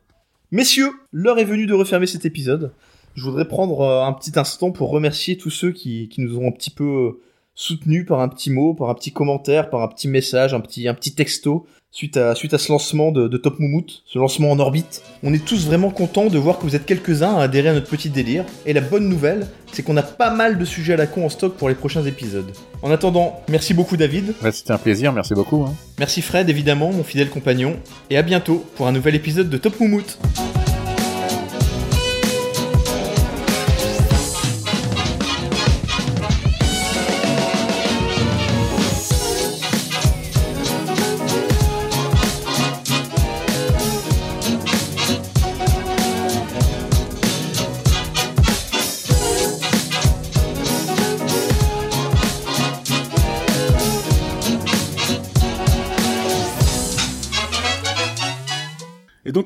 Messieurs, l'heure est venue de refermer cet épisode. Je voudrais prendre euh, un petit instant pour remercier tous ceux qui, nous ont un petit peu euh, soutenus par un petit mot, par un petit commentaire, par un petit message, un petit, un petit texto suite à, suite à ce lancement de, de Top Moumout, ce lancement en orbite. On est tous vraiment contents de voir que vous êtes quelques-uns à adhérer à notre petit délire. Et la bonne nouvelle, c'est qu'on a pas mal de sujets à la con en stock pour les prochains épisodes. En attendant, merci beaucoup David, Ouais, C'était un plaisir, merci beaucoup. Hein. merci Fred évidemment, mon fidèle compagnon, et à bientôt pour un nouvel épisode de Top Moumout.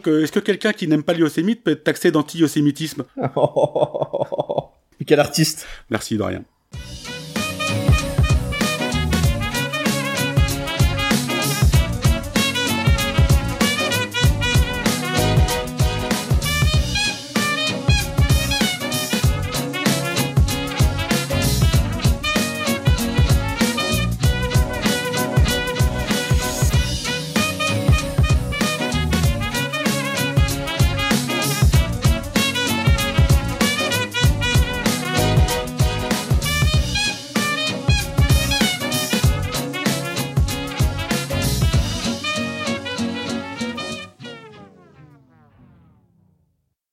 Donc, euh, est-ce que quelqu'un qui n'aime pas le yosémite peut être taxé d'anti-yosémitisme Quel artiste? Merci, de rien.